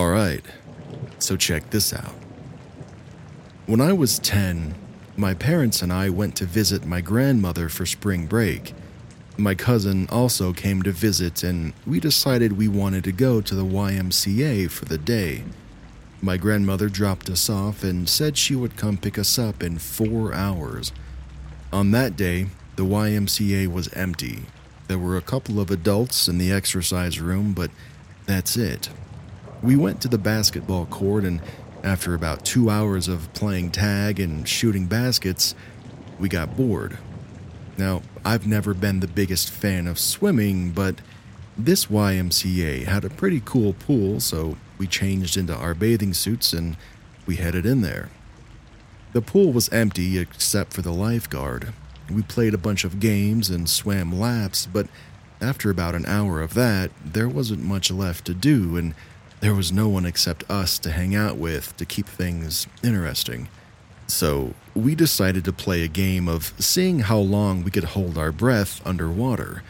All right, so check this out. When I was 10, my parents and I went to visit my grandmother for spring break. My cousin also came to visit, and we decided we wanted to go to the YMCA for the day. My grandmother dropped us off and said she would come pick us up in four hours. On that day, the YMCA was empty. There were a couple of adults in the exercise room, but that's it. We went to the basketball court, and after about two hours of playing tag and shooting baskets, we got bored. Now, I've never been the biggest fan of swimming, but this YMCA had a pretty cool pool, so we changed into our bathing suits and we headed in there. The pool was empty except for the lifeguard. We played a bunch of games and swam laps, but after about an hour of that, there wasn't much left to do, and there was no one except us to hang out with to keep things interesting. So, we decided to play a game of seeing how long we could hold our breath underwater.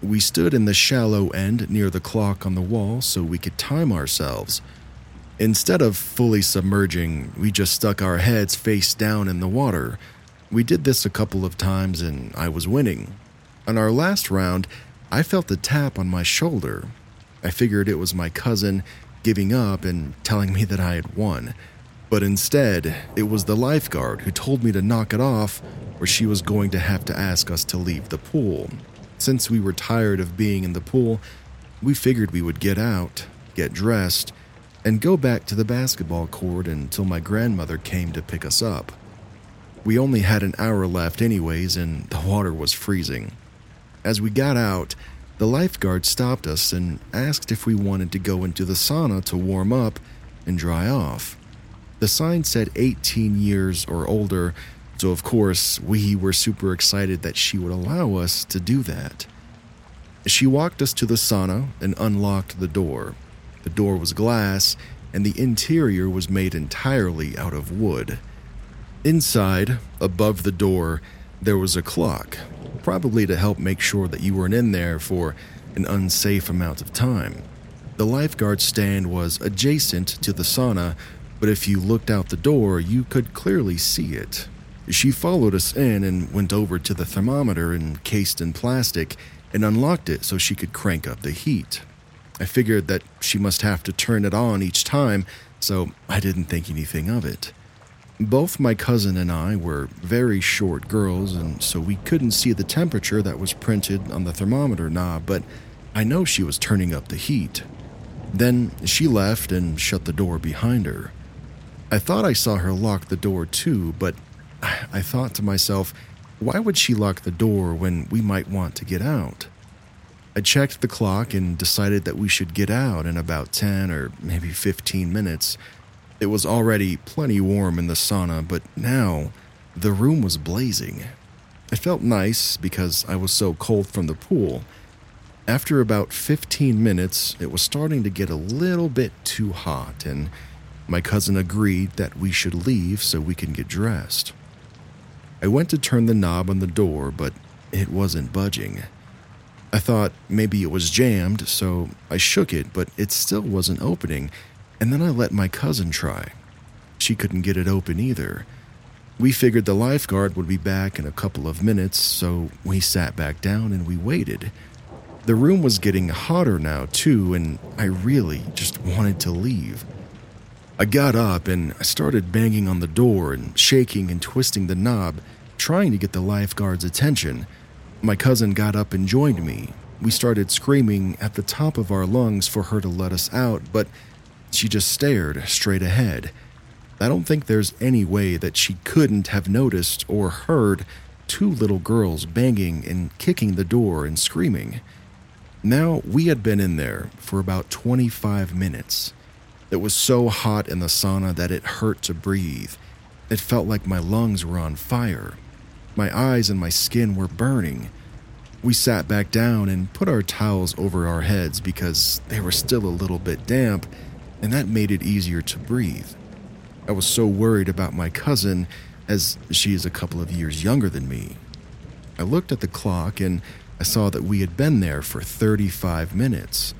We stood in the shallow end near the clock on the wall so we could time ourselves. Instead of fully submerging, we just stuck our heads face down in the water. We did this a couple of times and I was winning. On our last round, I felt a tap on my shoulder. I figured it was my cousin giving up and telling me that I had won. But instead, it was the lifeguard who told me to knock it off, or she was going to have to ask us to leave the pool. Since we were tired of being in the pool, we figured we would get out, get dressed, and go back to the basketball court until my grandmother came to pick us up. We only had an hour left, anyways, and the water was freezing. As we got out, the lifeguard stopped us and asked if we wanted to go into the sauna to warm up and dry off. The sign said 18 years or older, so of course we were super excited that she would allow us to do that. She walked us to the sauna and unlocked the door. The door was glass, and the interior was made entirely out of wood. Inside, above the door, there was a clock, probably to help make sure that you weren't in there for an unsafe amount of time. The lifeguard stand was adjacent to the sauna, but if you looked out the door, you could clearly see it. She followed us in and went over to the thermometer encased in plastic and unlocked it so she could crank up the heat. I figured that she must have to turn it on each time, so I didn't think anything of it. Both my cousin and I were very short girls, and so we couldn't see the temperature that was printed on the thermometer knob, but I know she was turning up the heat. Then she left and shut the door behind her. I thought I saw her lock the door too, but I thought to myself, why would she lock the door when we might want to get out? I checked the clock and decided that we should get out in about 10 or maybe 15 minutes. It was already plenty warm in the sauna, but now the room was blazing. It felt nice because I was so cold from the pool. After about 15 minutes, it was starting to get a little bit too hot, and my cousin agreed that we should leave so we can get dressed. I went to turn the knob on the door, but it wasn't budging. I thought maybe it was jammed, so I shook it, but it still wasn't opening, and then I let my cousin try. She couldn't get it open either. We figured the lifeguard would be back in a couple of minutes, so we sat back down and we waited. The room was getting hotter now, too, and I really just wanted to leave. I got up and I started banging on the door and shaking and twisting the knob, trying to get the lifeguard's attention. My cousin got up and joined me. We started screaming at the top of our lungs for her to let us out, but she just stared straight ahead. I don't think there's any way that she couldn't have noticed or heard two little girls banging and kicking the door and screaming. Now, we had been in there for about 25 minutes. It was so hot in the sauna that it hurt to breathe. It felt like my lungs were on fire. My eyes and my skin were burning. We sat back down and put our towels over our heads because they were still a little bit damp, and that made it easier to breathe. I was so worried about my cousin, as she is a couple of years younger than me. I looked at the clock and I saw that we had been there for 35 minutes.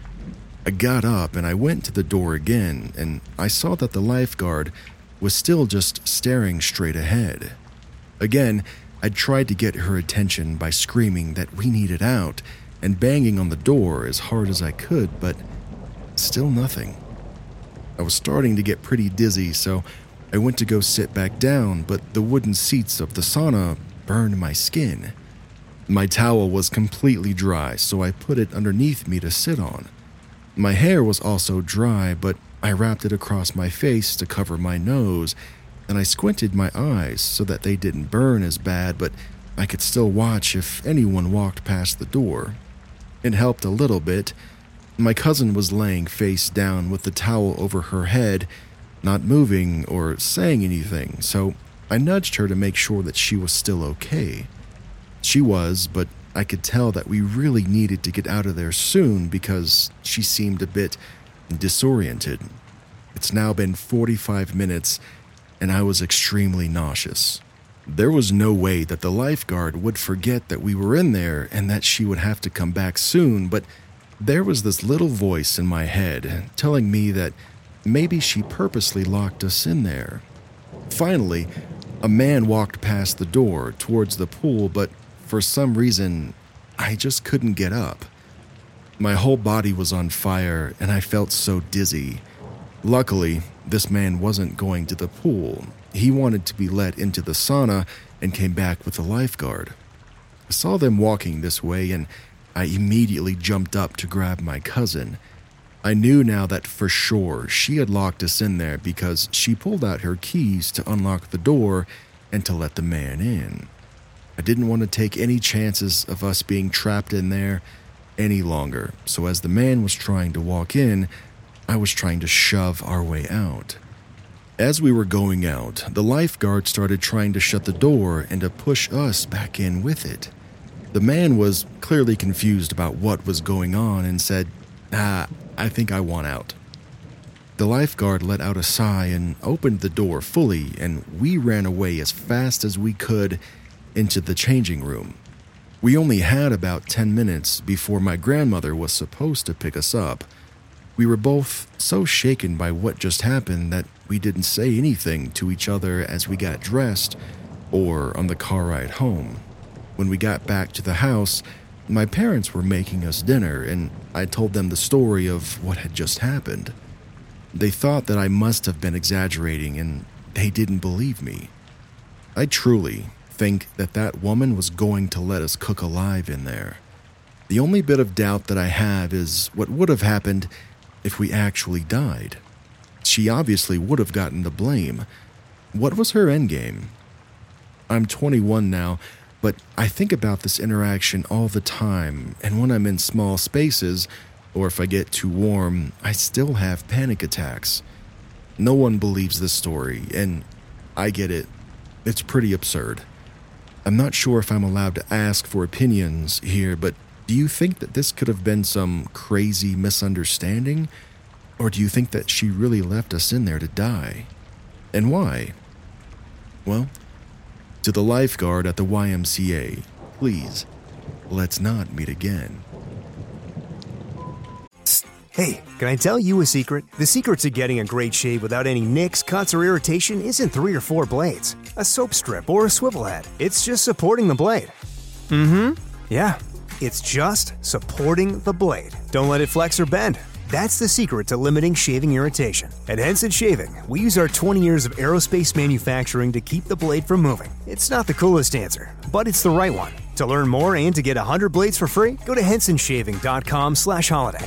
I got up and I went to the door again, and I saw that the lifeguard was still just staring straight ahead. Again, I tried to get her attention by screaming that we needed out and banging on the door as hard as I could, but still nothing. I was starting to get pretty dizzy, so I went to go sit back down, but the wooden seats of the sauna burned my skin. My towel was completely dry, so I put it underneath me to sit on. My hair was also dry, but I wrapped it across my face to cover my nose, and I squinted my eyes so that they didn't burn as bad, but I could still watch if anyone walked past the door. It helped a little bit. My cousin was laying face down with the towel over her head, not moving or saying anything, so I nudged her to make sure that she was still okay. She was, but I could tell that we really needed to get out of there soon because she seemed a bit disoriented. It's now been 45 minutes, and I was extremely nauseous. There was no way that the lifeguard would forget that we were in there and that she would have to come back soon, but there was this little voice in my head telling me that maybe she purposely locked us in there. Finally, a man walked past the door towards the pool, but for some reason, I just couldn't get up. My whole body was on fire and I felt so dizzy. Luckily, this man wasn't going to the pool. He wanted to be let into the sauna and came back with a lifeguard. I saw them walking this way and I immediately jumped up to grab my cousin. I knew now that for sure she had locked us in there because she pulled out her keys to unlock the door and to let the man in. I didn't want to take any chances of us being trapped in there any longer, so as the man was trying to walk in, I was trying to shove our way out. As we were going out, the lifeguard started trying to shut the door and to push us back in with it. The man was clearly confused about what was going on and said, Ah, I think I want out. The lifeguard let out a sigh and opened the door fully, and we ran away as fast as we could into the changing room. We only had about 10 minutes before my grandmother was supposed to pick us up. We were both so shaken by what just happened that we didn't say anything to each other as we got dressed or on the car ride home. When we got back to the house, my parents were making us dinner, and I told them the story of what had just happened. They thought that I must have been exaggerating, and they didn't believe me. I truly think that that woman was going to let us cook alive in there. The only bit of doubt that I have is what would have happened if we actually died. She obviously would have gotten the blame. What was her endgame? I'm 21 now, but I think about this interaction all the time, and when I'm in small spaces, or if I get too warm, I still have panic attacks. No one believes this story, and I get it. It's pretty absurd. I'm not sure if I'm allowed to ask for opinions here, but do you think that this could have been some crazy misunderstanding? Or do you think that she really left us in there to die? And why? Well, to the lifeguard at the YMCA, please, let's not meet again. Hey, can I tell you a secret? The secret to getting a great shave without any nicks, cuts, or irritation isn't three or four blades, a soap strip, or a swivel head. It's just supporting the blade. Mm hmm. Yeah, it's just supporting the blade. Don't let it flex or bend. That's the secret to limiting shaving irritation. At Henson Shaving, we use our 20 years of aerospace manufacturing to keep the blade from moving. It's not the coolest answer, but it's the right one. To learn more and to get 100 blades for free, go to hensonshaving.com slash holiday.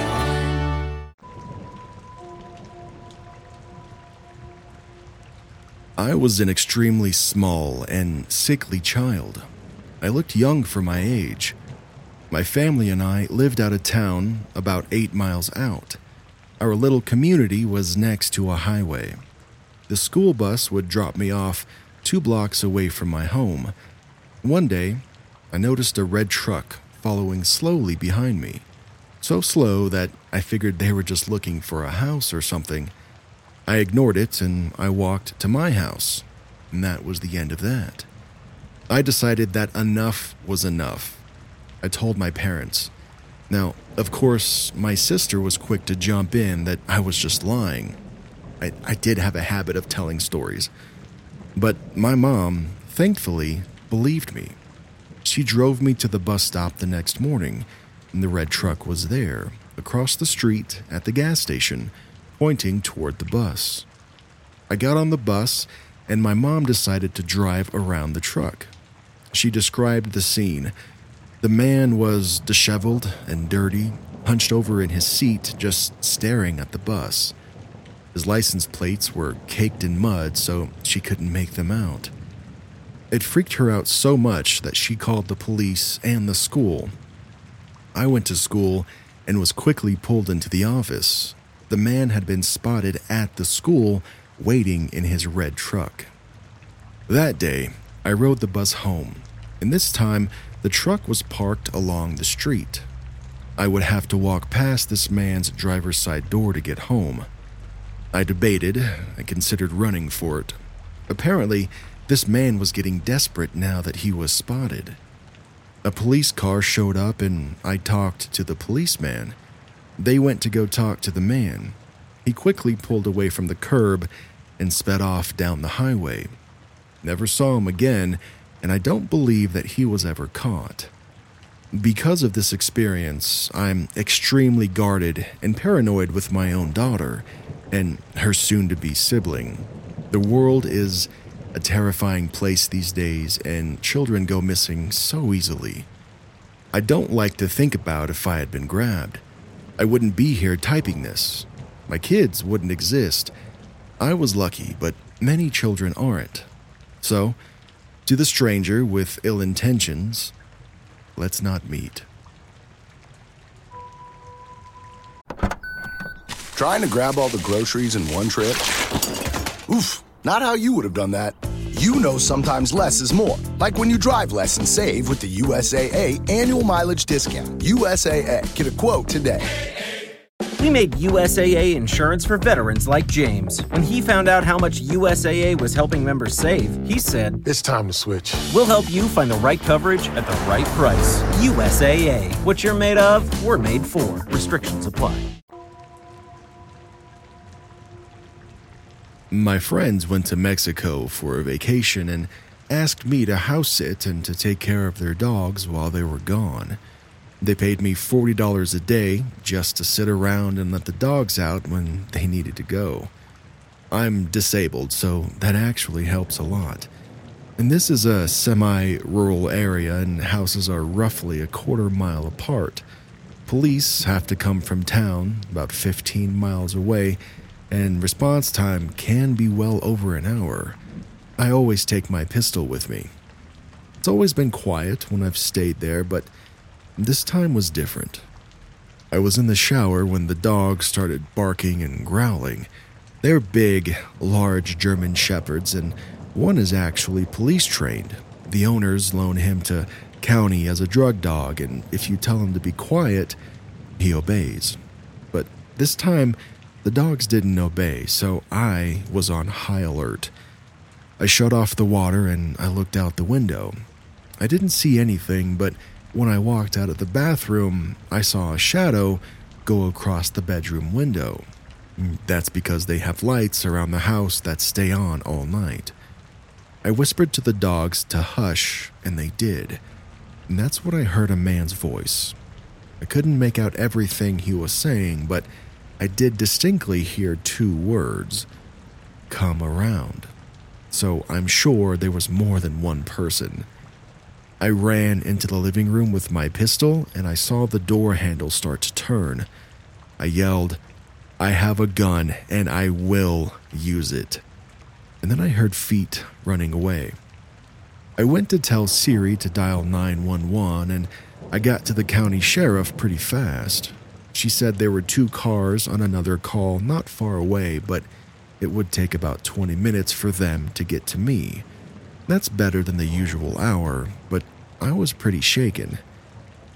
I was an extremely small and sickly child. I looked young for my age. My family and I lived out of town, about eight miles out. Our little community was next to a highway. The school bus would drop me off two blocks away from my home. One day, I noticed a red truck following slowly behind me. So slow that I figured they were just looking for a house or something. I ignored it and I walked to my house, and that was the end of that. I decided that enough was enough. I told my parents. Now, of course, my sister was quick to jump in that I was just lying. I, I did have a habit of telling stories. But my mom, thankfully, believed me. She drove me to the bus stop the next morning, and the red truck was there, across the street at the gas station, pointing toward the bus. I got on the bus, and my mom decided to drive around the truck. She described the scene. The man was disheveled and dirty, hunched over in his seat, just staring at the bus. His license plates were caked in mud, so she couldn't make them out. It freaked her out so much that she called the police and the school. I went to school and was quickly pulled into the office. The man had been spotted at the school waiting in his red truck. That day, I rode the bus home, and this time the truck was parked along the street. I would have to walk past this man's driver's side door to get home. I debated, I considered running for it. Apparently, this man was getting desperate now that he was spotted. A police car showed up and I talked to the policeman. They went to go talk to the man. He quickly pulled away from the curb and sped off down the highway. Never saw him again, and I don't believe that he was ever caught. Because of this experience, I'm extremely guarded and paranoid with my own daughter and her soon to be sibling. The world is a terrifying place these days, and children go missing so easily. I don't like to think about if I had been grabbed. I wouldn't be here typing this. My kids wouldn't exist. I was lucky, but many children aren't. So, to the stranger with ill intentions, let's not meet. Trying to grab all the groceries in one trip? Oof, not how you would have done that. You know sometimes less is more. Like when you drive less and save with the USAA annual mileage discount. USAA, get a quote today. We made USAA insurance for veterans like James. When he found out how much USAA was helping members save, he said, It's time to switch. We'll help you find the right coverage at the right price. USAA. What you're made of, we're made for. Restrictions apply. My friends went to Mexico for a vacation and asked me to house sit and to take care of their dogs while they were gone. They paid me $40 a day just to sit around and let the dogs out when they needed to go. I'm disabled, so that actually helps a lot. And this is a semi rural area, and houses are roughly a quarter mile apart. Police have to come from town, about 15 miles away, and response time can be well over an hour. I always take my pistol with me. It's always been quiet when I've stayed there, but this time was different. I was in the shower when the dogs started barking and growling. They're big, large German shepherds, and one is actually police trained. The owners loan him to county as a drug dog, and if you tell him to be quiet, he obeys. But this time, the dogs didn't obey, so I was on high alert. I shut off the water and I looked out the window. I didn't see anything, but when I walked out of the bathroom, I saw a shadow go across the bedroom window. Mm, That's because they have lights around the house that stay on all night. I whispered to the dogs to hush, and they did. And that's when I heard a man's voice. I couldn't make out everything he was saying, but I did distinctly hear two words come around. So I'm sure there was more than one person. I ran into the living room with my pistol and I saw the door handle start to turn. I yelled, I have a gun and I will use it. And then I heard feet running away. I went to tell Siri to dial 911 and I got to the county sheriff pretty fast. She said there were two cars on another call not far away, but it would take about 20 minutes for them to get to me. That's better than the usual hour, but I was pretty shaken.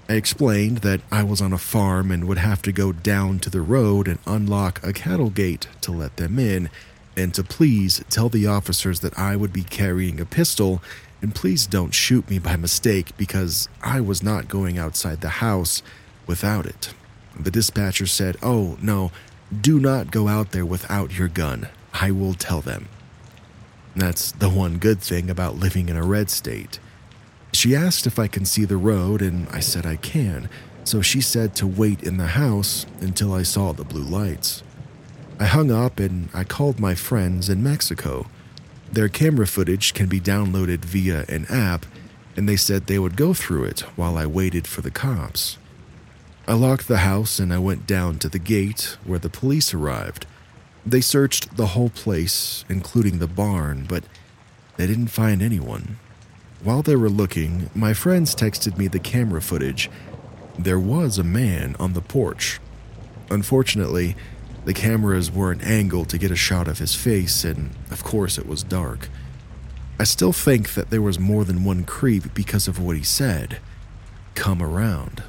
I explained that I was on a farm and would have to go down to the road and unlock a cattle gate to let them in, and to please tell the officers that I would be carrying a pistol and please don't shoot me by mistake because I was not going outside the house without it. The dispatcher said, Oh, no, do not go out there without your gun. I will tell them. That's the one good thing about living in a red state. She asked if I can see the road, and I said I can, so she said to wait in the house until I saw the blue lights. I hung up and I called my friends in Mexico. Their camera footage can be downloaded via an app, and they said they would go through it while I waited for the cops. I locked the house and I went down to the gate where the police arrived. They searched the whole place, including the barn, but they didn't find anyone. While they were looking, my friends texted me the camera footage. There was a man on the porch. Unfortunately, the cameras weren't angled to get a shot of his face, and of course it was dark. I still think that there was more than one creep because of what he said. Come around.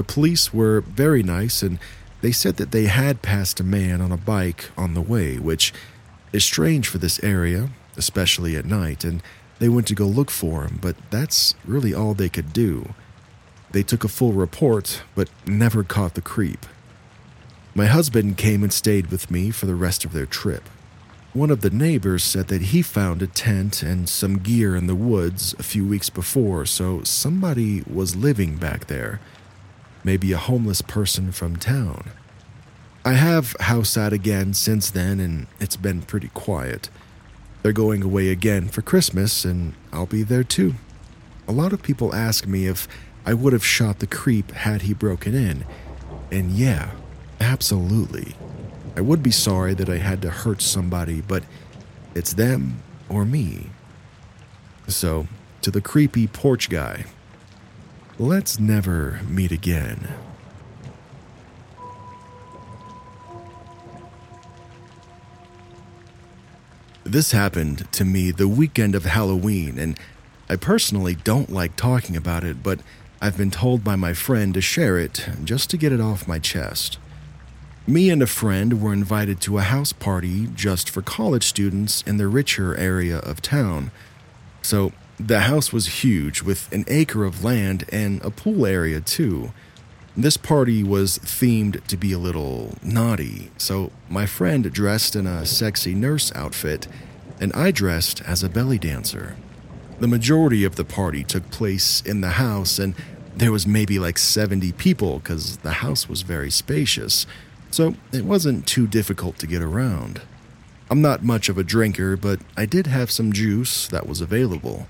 The police were very nice and they said that they had passed a man on a bike on the way, which is strange for this area, especially at night, and they went to go look for him, but that's really all they could do. They took a full report, but never caught the creep. My husband came and stayed with me for the rest of their trip. One of the neighbors said that he found a tent and some gear in the woods a few weeks before, so somebody was living back there. Maybe a homeless person from town. I have house sat again since then, and it's been pretty quiet. They're going away again for Christmas, and I'll be there too. A lot of people ask me if I would have shot the creep had he broken in, and yeah, absolutely. I would be sorry that I had to hurt somebody, but it's them or me. So, to the creepy porch guy, let's never meet again. This happened to me the weekend of Halloween, and I personally don't like talking about it, but I've been told by my friend to share it just to get it off my chest. Me and a friend were invited to a house party just for college students in the richer area of town. So, the house was huge with an acre of land and a pool area too. This party was themed to be a little naughty, so my friend dressed in a sexy nurse outfit, and I dressed as a belly dancer. The majority of the party took place in the house, and there was maybe like 70 people because the house was very spacious, so it wasn't too difficult to get around. I'm not much of a drinker, but I did have some juice that was available.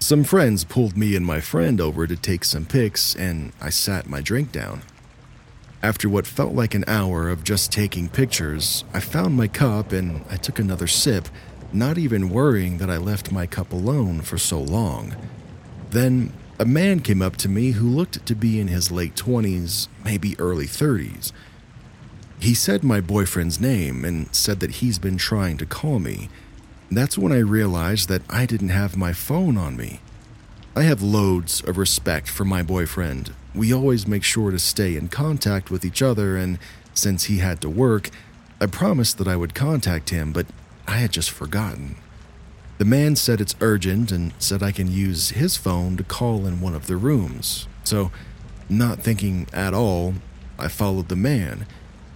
Some friends pulled me and my friend over to take some pics, and I sat my drink down. After what felt like an hour of just taking pictures, I found my cup and I took another sip, not even worrying that I left my cup alone for so long. Then a man came up to me who looked to be in his late 20s, maybe early 30s. He said my boyfriend's name and said that he's been trying to call me. That's when I realized that I didn't have my phone on me. I have loads of respect for my boyfriend. We always make sure to stay in contact with each other, and since he had to work, I promised that I would contact him, but I had just forgotten. The man said it's urgent and said I can use his phone to call in one of the rooms. So, not thinking at all, I followed the man.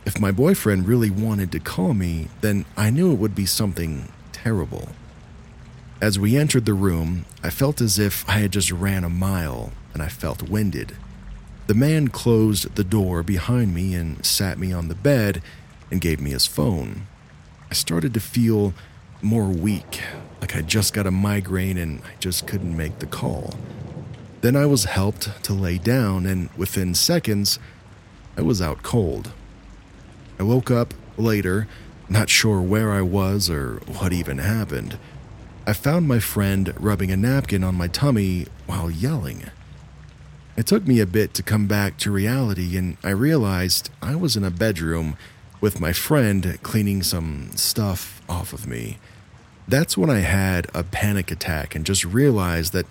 If my boyfriend really wanted to call me, then I knew it would be something terrible. As we entered the room, I felt as if I had just ran a mile and I felt winded. The man closed the door behind me and sat me on the bed and gave me his phone. I started to feel more weak, like I just got a migraine and I just couldn't make the call. Then I was helped to lay down, and within seconds, I was out cold. I woke up later, not sure where I was or what even happened. I found my friend rubbing a napkin on my tummy while yelling. It took me a bit to come back to reality, and I realized I was in a bedroom with my friend cleaning some stuff off of me. That's when I had a panic attack and just realized that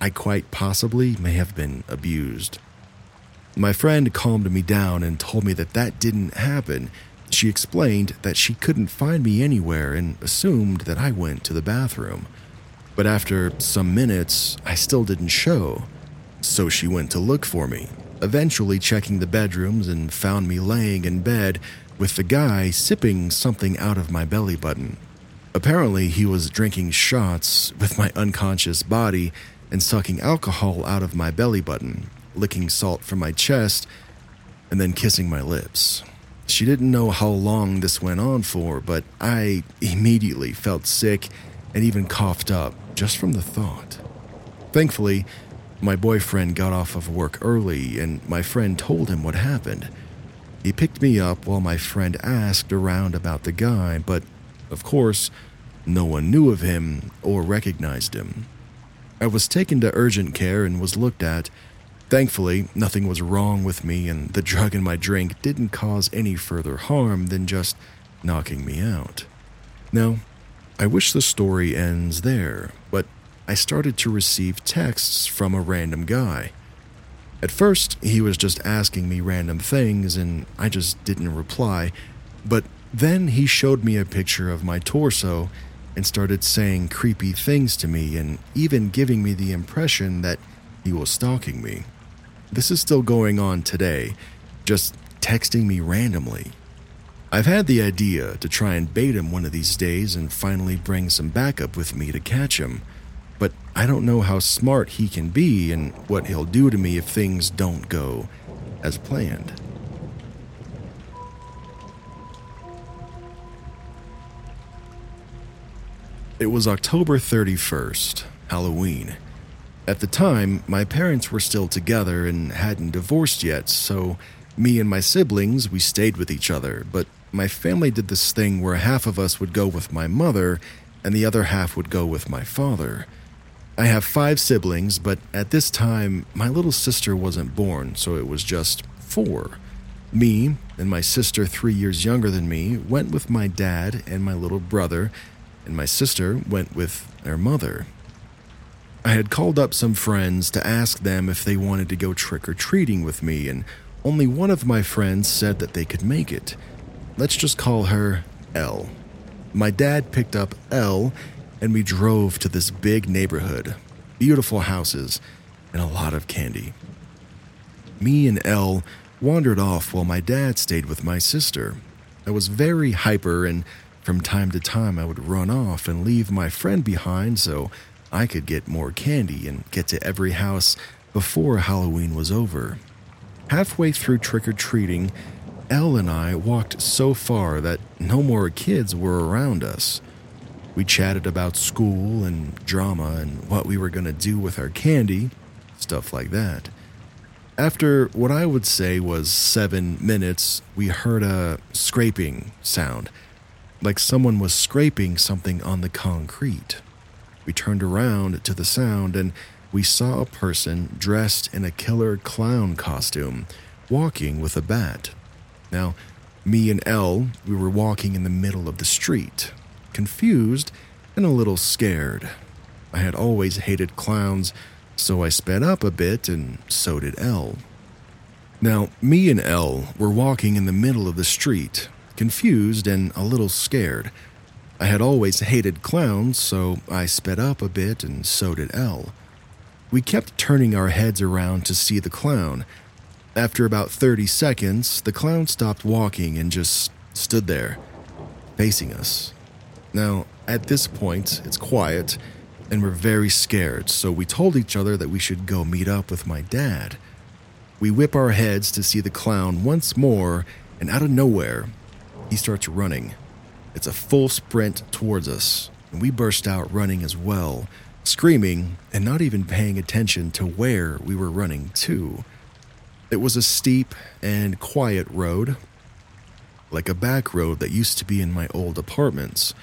I quite possibly may have been abused. My friend calmed me down and told me that that didn't happen. She explained that she couldn't find me anywhere and assumed that I went to the bathroom. But after some minutes, I still didn't show. So she went to look for me, eventually checking the bedrooms and found me laying in bed with the guy sipping something out of my belly button. Apparently, he was drinking shots with my unconscious body and sucking alcohol out of my belly button, licking salt from my chest, and then kissing my lips. She didn't know how long this went on for, but I immediately felt sick and even coughed up just from the thought. Thankfully, my boyfriend got off of work early and my friend told him what happened. He picked me up while my friend asked around about the guy, but of course, no one knew of him or recognized him. I was taken to urgent care and was looked at. Thankfully, nothing was wrong with me, and the drug in my drink didn't cause any further harm than just knocking me out. Now, I wish the story ends there, but I started to receive texts from a random guy. At first, he was just asking me random things, and I just didn't reply, but then he showed me a picture of my torso and started saying creepy things to me and even giving me the impression that he was stalking me. This is still going on today, just texting me randomly. I've had the idea to try and bait him one of these days and finally bring some backup with me to catch him, but I don't know how smart he can be and what he'll do to me if things don't go as planned. It was October 31st, Halloween. At the time, my parents were still together and hadn't divorced yet, so me and my siblings, we stayed with each other, but my family did this thing where half of us would go with my mother and the other half would go with my father. I have five siblings, but at this time, my little sister wasn't born, so it was just four. Me and my sister, three years younger than me, went with my dad and my little brother, and my sister went with their mother. I had called up some friends to ask them if they wanted to go trick or treating with me, and only one of my friends said that they could make it. Let's just call her L. My dad picked up L, and we drove to this big neighborhood, beautiful houses, and a lot of candy. Me and L wandered off while my dad stayed with my sister. I was very hyper, and from time to time I would run off and leave my friend behind so I could get more candy and get to every house before Halloween was over. Halfway through trick or treating, Elle and I walked so far that no more kids were around us. We chatted about school and drama and what we were going to do with our candy, stuff like that. After what I would say was seven minutes, we heard a scraping sound, like someone was scraping something on the concrete. We turned around to the sound and we saw a person dressed in a killer clown costume walking with a bat. Now, me and Elle, we were walking in the middle of the street, confused and a little scared. I had always hated clowns, so I sped up a bit and so did Elle. Now, me and Elle were walking in the middle of the street, confused and a little scared. I had always hated clowns, so I sped up a bit and so did Elle. We kept turning our heads around to see the clown. After about 30 seconds, the clown stopped walking and just stood there, facing us. Now, at this point, it's quiet, and we're very scared, so we told each other that we should go meet up with my dad. We whip our heads to see the clown once more, and out of nowhere, he starts running. It's a full sprint towards us, and we burst out running as well, screaming and not even paying attention to where we were running to. It was a steep and quiet road, like a back road that used to be in my old apartments.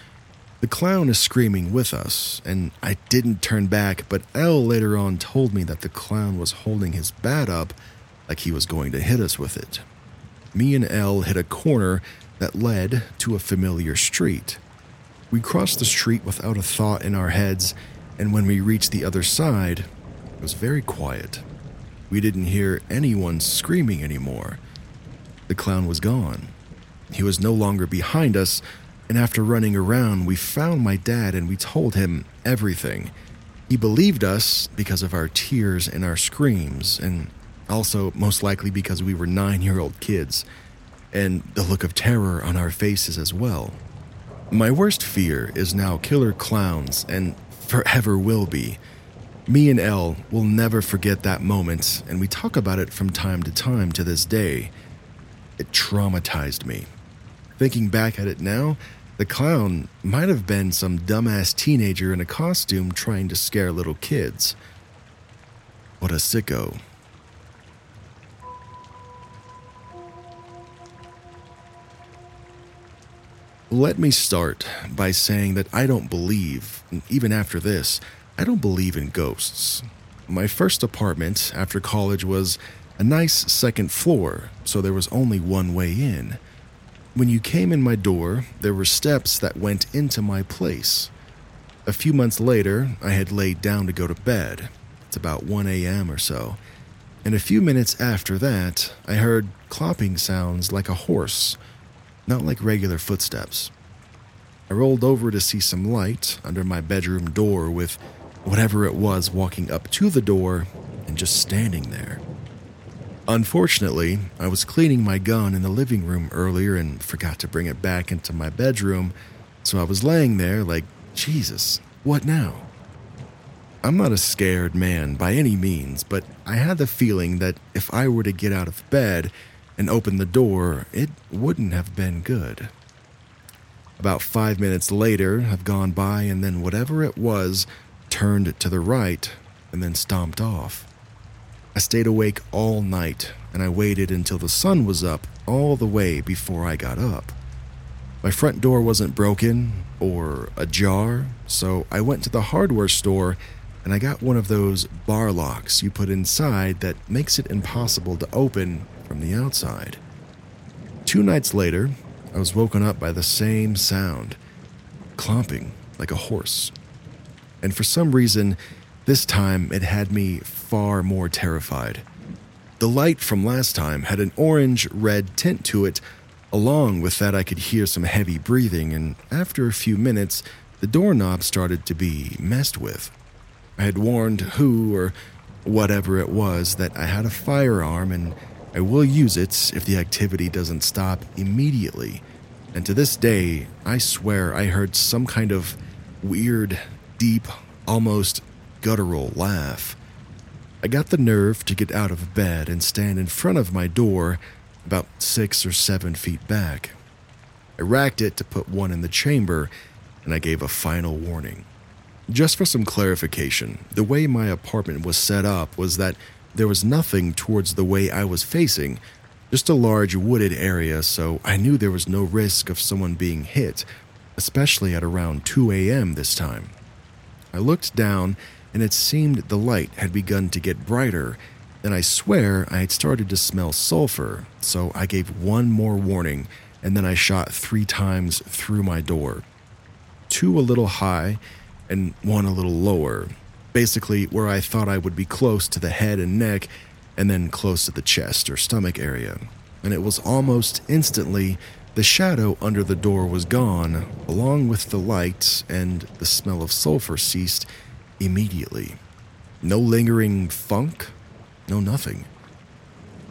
The clown is screaming with us, and I didn't turn back, but L later on told me that the clown was holding his bat up like he was going to hit us with it. Me and L hit a corner that led to a familiar street. We crossed the street without a thought in our heads, and when we reached the other side, it was very quiet. We didn't hear anyone screaming anymore. The clown was gone. He was no longer behind us, and after running around, we found my dad and we told him everything. He believed us because of our tears and our screams, and also most likely because we were nine year old kids, and the look of terror on our faces as well. My worst fear is now killer clowns, and forever will be. Me and Elle will never forget that moment, and we talk about it from time to time to this day. It traumatized me. Thinking back at it now, the clown might have been some dumbass teenager in a costume trying to scare little kids. What a sicko. Let me start by saying that I don't believe, even after this, I don't believe in ghosts. My first apartment after college was a nice second floor, so there was only one way in. When you came in my door, there were steps that went into my place. A few months later, I had laid down to go to bed. It's about 1 a.m. or so. And a few minutes after that, I heard clopping sounds like a horse, not like regular footsteps. I rolled over to see some light under my bedroom door with whatever it was walking up to the door and just standing there. Unfortunately, I was cleaning my gun in the living room earlier and forgot to bring it back into my bedroom, so I was laying there like, Jesus, what now? I'm not a scared man by any means, but I had the feeling that if I were to get out of bed and opened the door, it wouldn't have been good. About five minutes later have gone by, and then whatever it was turned to the right and then stomped off. I stayed awake all night and I waited until the sun was up all the way before I got up. My front door wasn't broken or ajar, so I went to the hardware store and I got one of those bar locks you put inside that makes it impossible to open from the outside. Two nights later, I was woken up by the same sound clomping like a horse. And for some reason, this time it had me far more terrified. The light from last time had an orange red tint to it. Along with that, I could hear some heavy breathing, and after a few minutes, the doorknob started to be messed with. I had warned who or whatever it was that I had a firearm and I will use it if the activity doesn't stop immediately. And to this day, I swear I heard some kind of weird, deep, almost guttural laugh. I got the nerve to get out of bed and stand in front of my door, about six or seven feet back. I racked it to put one in the chamber, and I gave a final warning. Just for some clarification, the way my apartment was set up was that there was nothing towards the way I was facing, just a large wooded area, so I knew there was no risk of someone being hit, especially at around 2 a.m. this time. I looked down, and it seemed the light had begun to get brighter, and I swear I had started to smell sulfur, so I gave one more warning, and then I shot three times through my door. Two a little high, and one a little lower, basically where I thought I would be close to the head and neck, and then close to the chest or stomach area. And it was almost instantly the shadow under the door was gone, along with the light, and the smell of sulfur ceased immediately. No lingering funk, no nothing.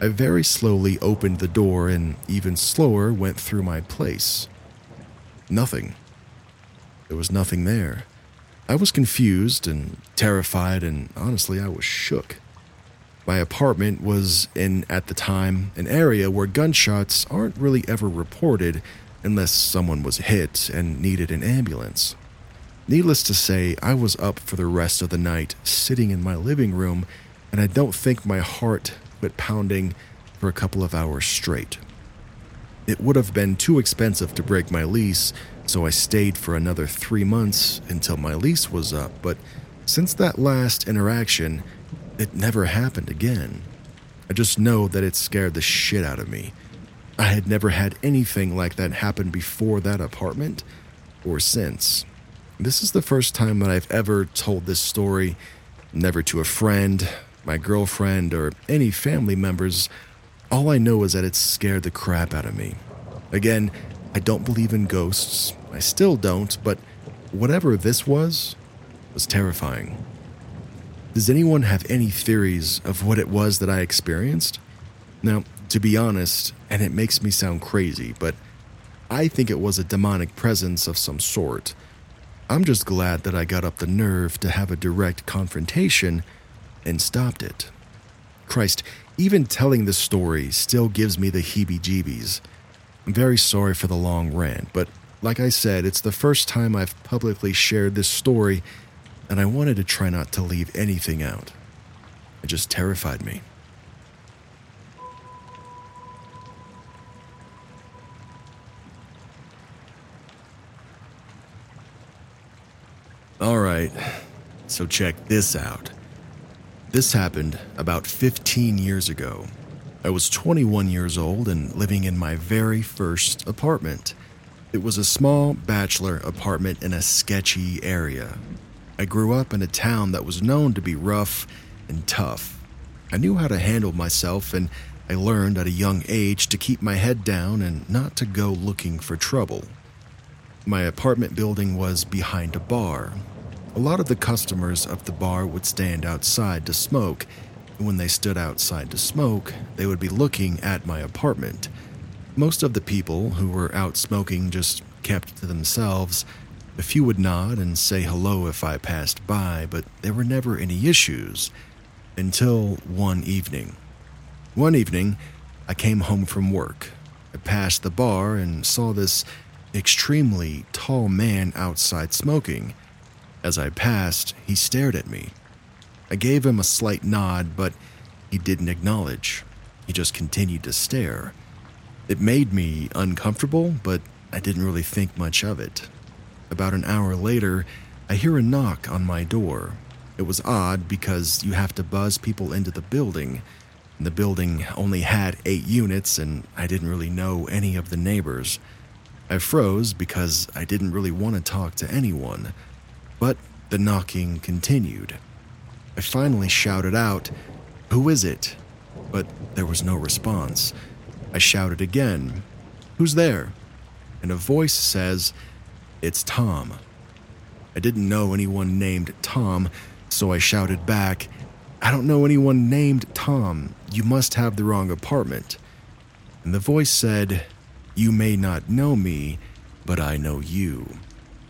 I very slowly opened the door and even slower went through my place. Nothing. There was nothing there. I was confused and terrified, and honestly, I was shook. My apartment was in, at the time, an area where gunshots aren't really ever reported unless someone was hit and needed an ambulance. Needless to say, I was up for the rest of the night, sitting in my living room, and I don't think my heart quit pounding for a couple of hours straight. It would have been too expensive to break my lease, so I stayed for another three months until my lease was up, but since that last interaction, it never happened again. I just know that it scared the shit out of me. I had never had anything like that happen before that apartment or since. This is the first time that I've ever told this story, never to a friend, my girlfriend, or any family members. All I know is that it scared the crap out of me. Again, I don't believe in ghosts. I still don't, but whatever this was, was terrifying. Does anyone have any theories of what it was that I experienced? Now, to be honest, and it makes me sound crazy, but I think it was a demonic presence of some sort. I'm just glad that I got up the nerve to have a direct confrontation and stopped it. Christ, even telling this story still gives me the heebie jeebies. I'm very sorry for the long rant, but like I said, it's the first time I've publicly shared this story, and I wanted to try not to leave anything out. It just terrified me. All right, so check this out. This happened about 15 years ago. I was 21 years old and living in my very first apartment. It was a small bachelor apartment in a sketchy area. I grew up in a town that was known to be rough and tough. I knew how to handle myself, and I learned at a young age to keep my head down and not to go looking for trouble. My apartment building was behind a bar. A lot of the customers of the bar would stand outside to smoke. When they stood outside to smoke, they would be looking at my apartment. Most of the people who were out smoking just kept to themselves. A few would nod and say hello if I passed by, but there were never any issues. Until one evening. One evening, I came home from work. I passed the bar and saw this extremely tall man outside smoking. As I passed, he stared at me. I gave him a slight nod, but he didn't acknowledge. He just continued to stare. It made me uncomfortable, but I didn't really think much of it. About an hour later, I hear a knock on my door. It was odd because you have to buzz people into the building. And the building only had eight units, and I didn't really know any of the neighbors. I froze because I didn't really want to talk to anyone, but the knocking continued. I finally shouted out, Who is it? But there was no response. I shouted again, Who's there? And a voice says, It's Tom. I didn't know anyone named Tom, so I shouted back, I don't know anyone named Tom. You must have the wrong apartment. And the voice said, You may not know me, but I know you.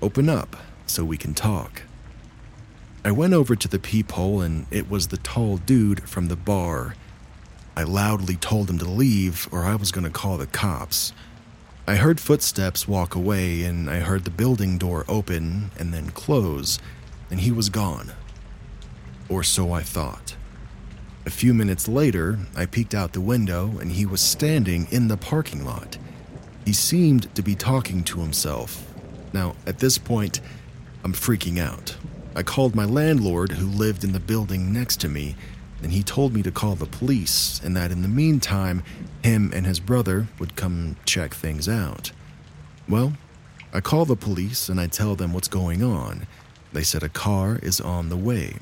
Open up so we can talk. I went over to the peephole, and it was the tall dude from the bar. I loudly told him to leave, or I was going to call the cops. I heard footsteps walk away, and I heard the building door open and then close, and he was gone. Or so I thought. A few minutes later, I peeked out the window, and he was standing in the parking lot. He seemed to be talking to himself. Now, at this point, I'm freaking out. I called my landlord, who lived in the building next to me, and he told me to call the police and that in the meantime, him and his brother would come check things out. Well, I call the police and I tell them what's going on. They said a car is on the way.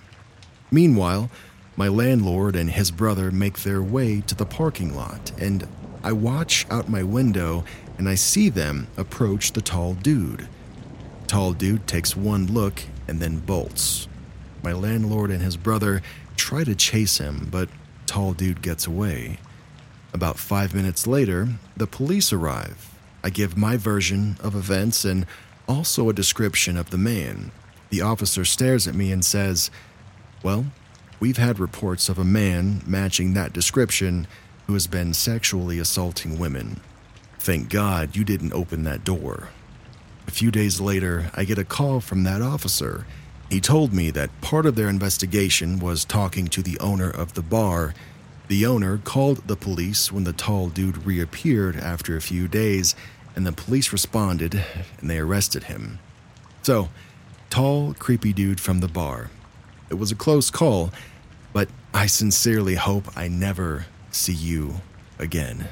Meanwhile, my landlord and his brother make their way to the parking lot, and I watch out my window and I see them approach the tall dude. Tall dude takes one look and then bolts. My landlord and his brother try to chase him, but tall dude gets away. About five minutes later, the police arrive. I give my version of events and also a description of the man. The officer stares at me and says, Well, we've had reports of a man matching that description who has been sexually assaulting women. Thank God you didn't open that door. A few days later, I get a call from that officer. He told me that part of their investigation was talking to the owner of the bar. The owner called the police when the tall dude reappeared after a few days, and the police responded and they arrested him. So, tall, creepy dude from the bar. It was a close call, but I sincerely hope I never see you again.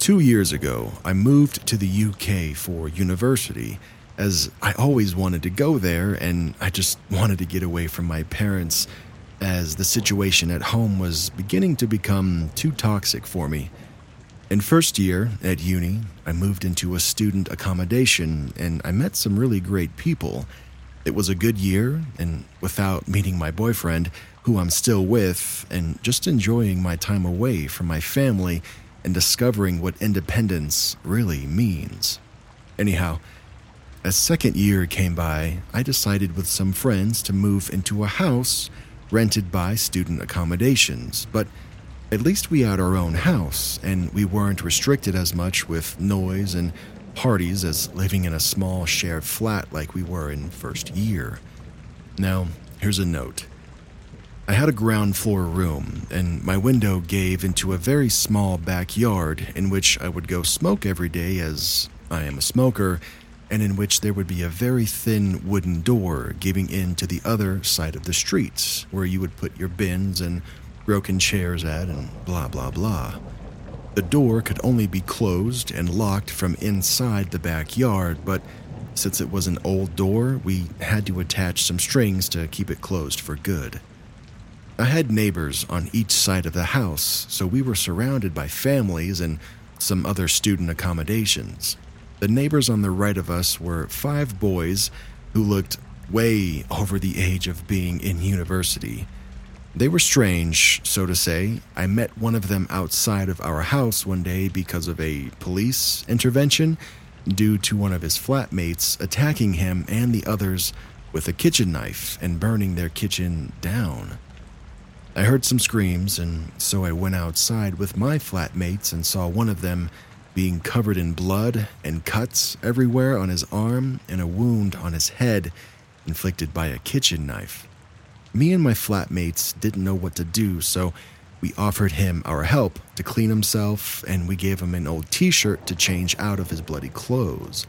Two years ago, I moved to the UK for university, as I always wanted to go there and I just wanted to get away from my parents, as the situation at home was beginning to become too toxic for me. In first year at uni, I moved into a student accommodation and I met some really great people. It was a good year, and without meeting my boyfriend, who I'm still with, and just enjoying my time away from my family and discovering what independence really means. Anyhow, as second year came by, I decided with some friends to move into a house rented by student accommodations, but at least we had our own house and we weren't restricted as much with noise and parties as living in a small shared flat like we were in first year. Now, here's a note. I had a ground floor room, and my window gave into a very small backyard in which I would go smoke every day as I am a smoker, and in which there would be a very thin wooden door giving in to the other side of the street, where you would put your bins and broken chairs at, and blah blah blah. The door could only be closed and locked from inside the backyard, but since it was an old door, we had to attach some strings to keep it closed for good. I had neighbors on each side of the house, so we were surrounded by families and some other student accommodations. The neighbors on the right of us were five boys who looked way over the age of being in university. They were strange, so to say. I met one of them outside of our house one day because of a police intervention due to one of his flatmates attacking him and the others with a kitchen knife and burning their kitchen down. I heard some screams, and so I went outside with my flatmates and saw one of them being covered in blood and cuts everywhere on his arm and a wound on his head inflicted by a kitchen knife. Me and my flatmates didn't know what to do, so we offered him our help to clean himself, and we gave him an old t shirt to change out of his bloody clothes.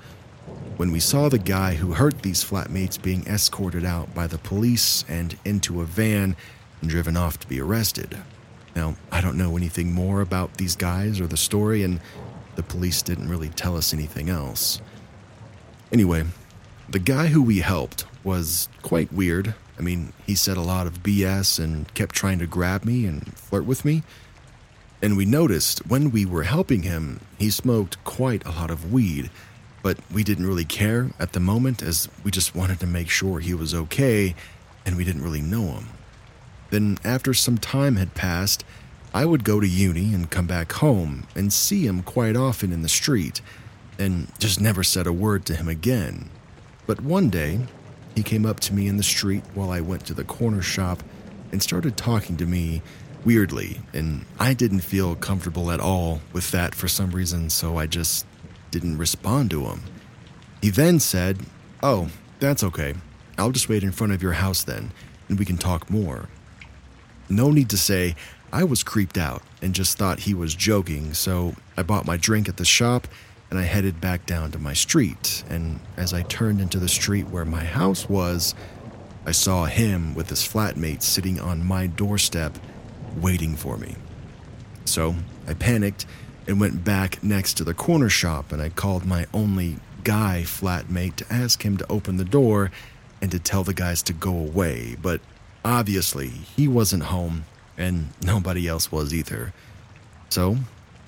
When we saw the guy who hurt these flatmates being escorted out by the police and into a van and driven off to be arrested. Now, I don't know anything more about these guys or the story, and the police didn't really tell us anything else. Anyway, the guy who we helped was quite weird. I mean, he said a lot of BS and kept trying to grab me and flirt with me. And we noticed when we were helping him, he smoked quite a lot of weed, but we didn't really care at the moment as we just wanted to make sure he was okay and we didn't really know him. Then, after some time had passed, I would go to uni and come back home and see him quite often in the street, and just never said a word to him again. But one day, he came up to me in the street while I went to the corner shop and started talking to me weirdly, and I didn't feel comfortable at all with that for some reason, so I just didn't respond to him. He then said, Oh, that's okay. I'll just wait in front of your house then, and we can talk more. No need to say, I was creeped out and just thought he was joking, so I bought my drink at the shop and I headed back down to my street. And as I turned into the street where my house was, I saw him with his flatmate sitting on my doorstep waiting for me. So I panicked and went back next to the corner shop and I called my only guy flatmate to ask him to open the door and to tell the guys to go away, but obviously he wasn't home and nobody else was either. So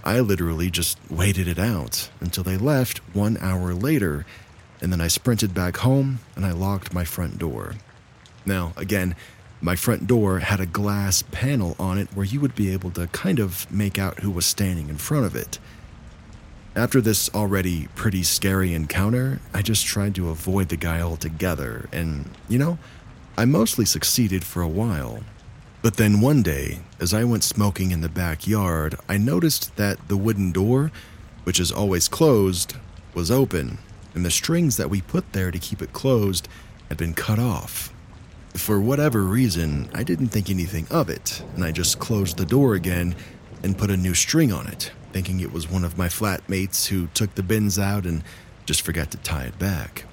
I literally just waited it out until they left one hour later, and then I sprinted back home and I locked my front door. Now, again, my front door had a glass panel on it where you would be able to kind of make out who was standing in front of it. After this already pretty scary encounter, I just tried to avoid the guy altogether, and, you know, I mostly succeeded for a while. But then one day, as I went smoking in the backyard, I noticed that the wooden door, which is always closed, was open, and the strings that we put there to keep it closed had been cut off. For whatever reason, I didn't think anything of it, and I just closed the door again and put a new string on it, thinking it was one of my flatmates who took the bins out and just forgot to tie it back.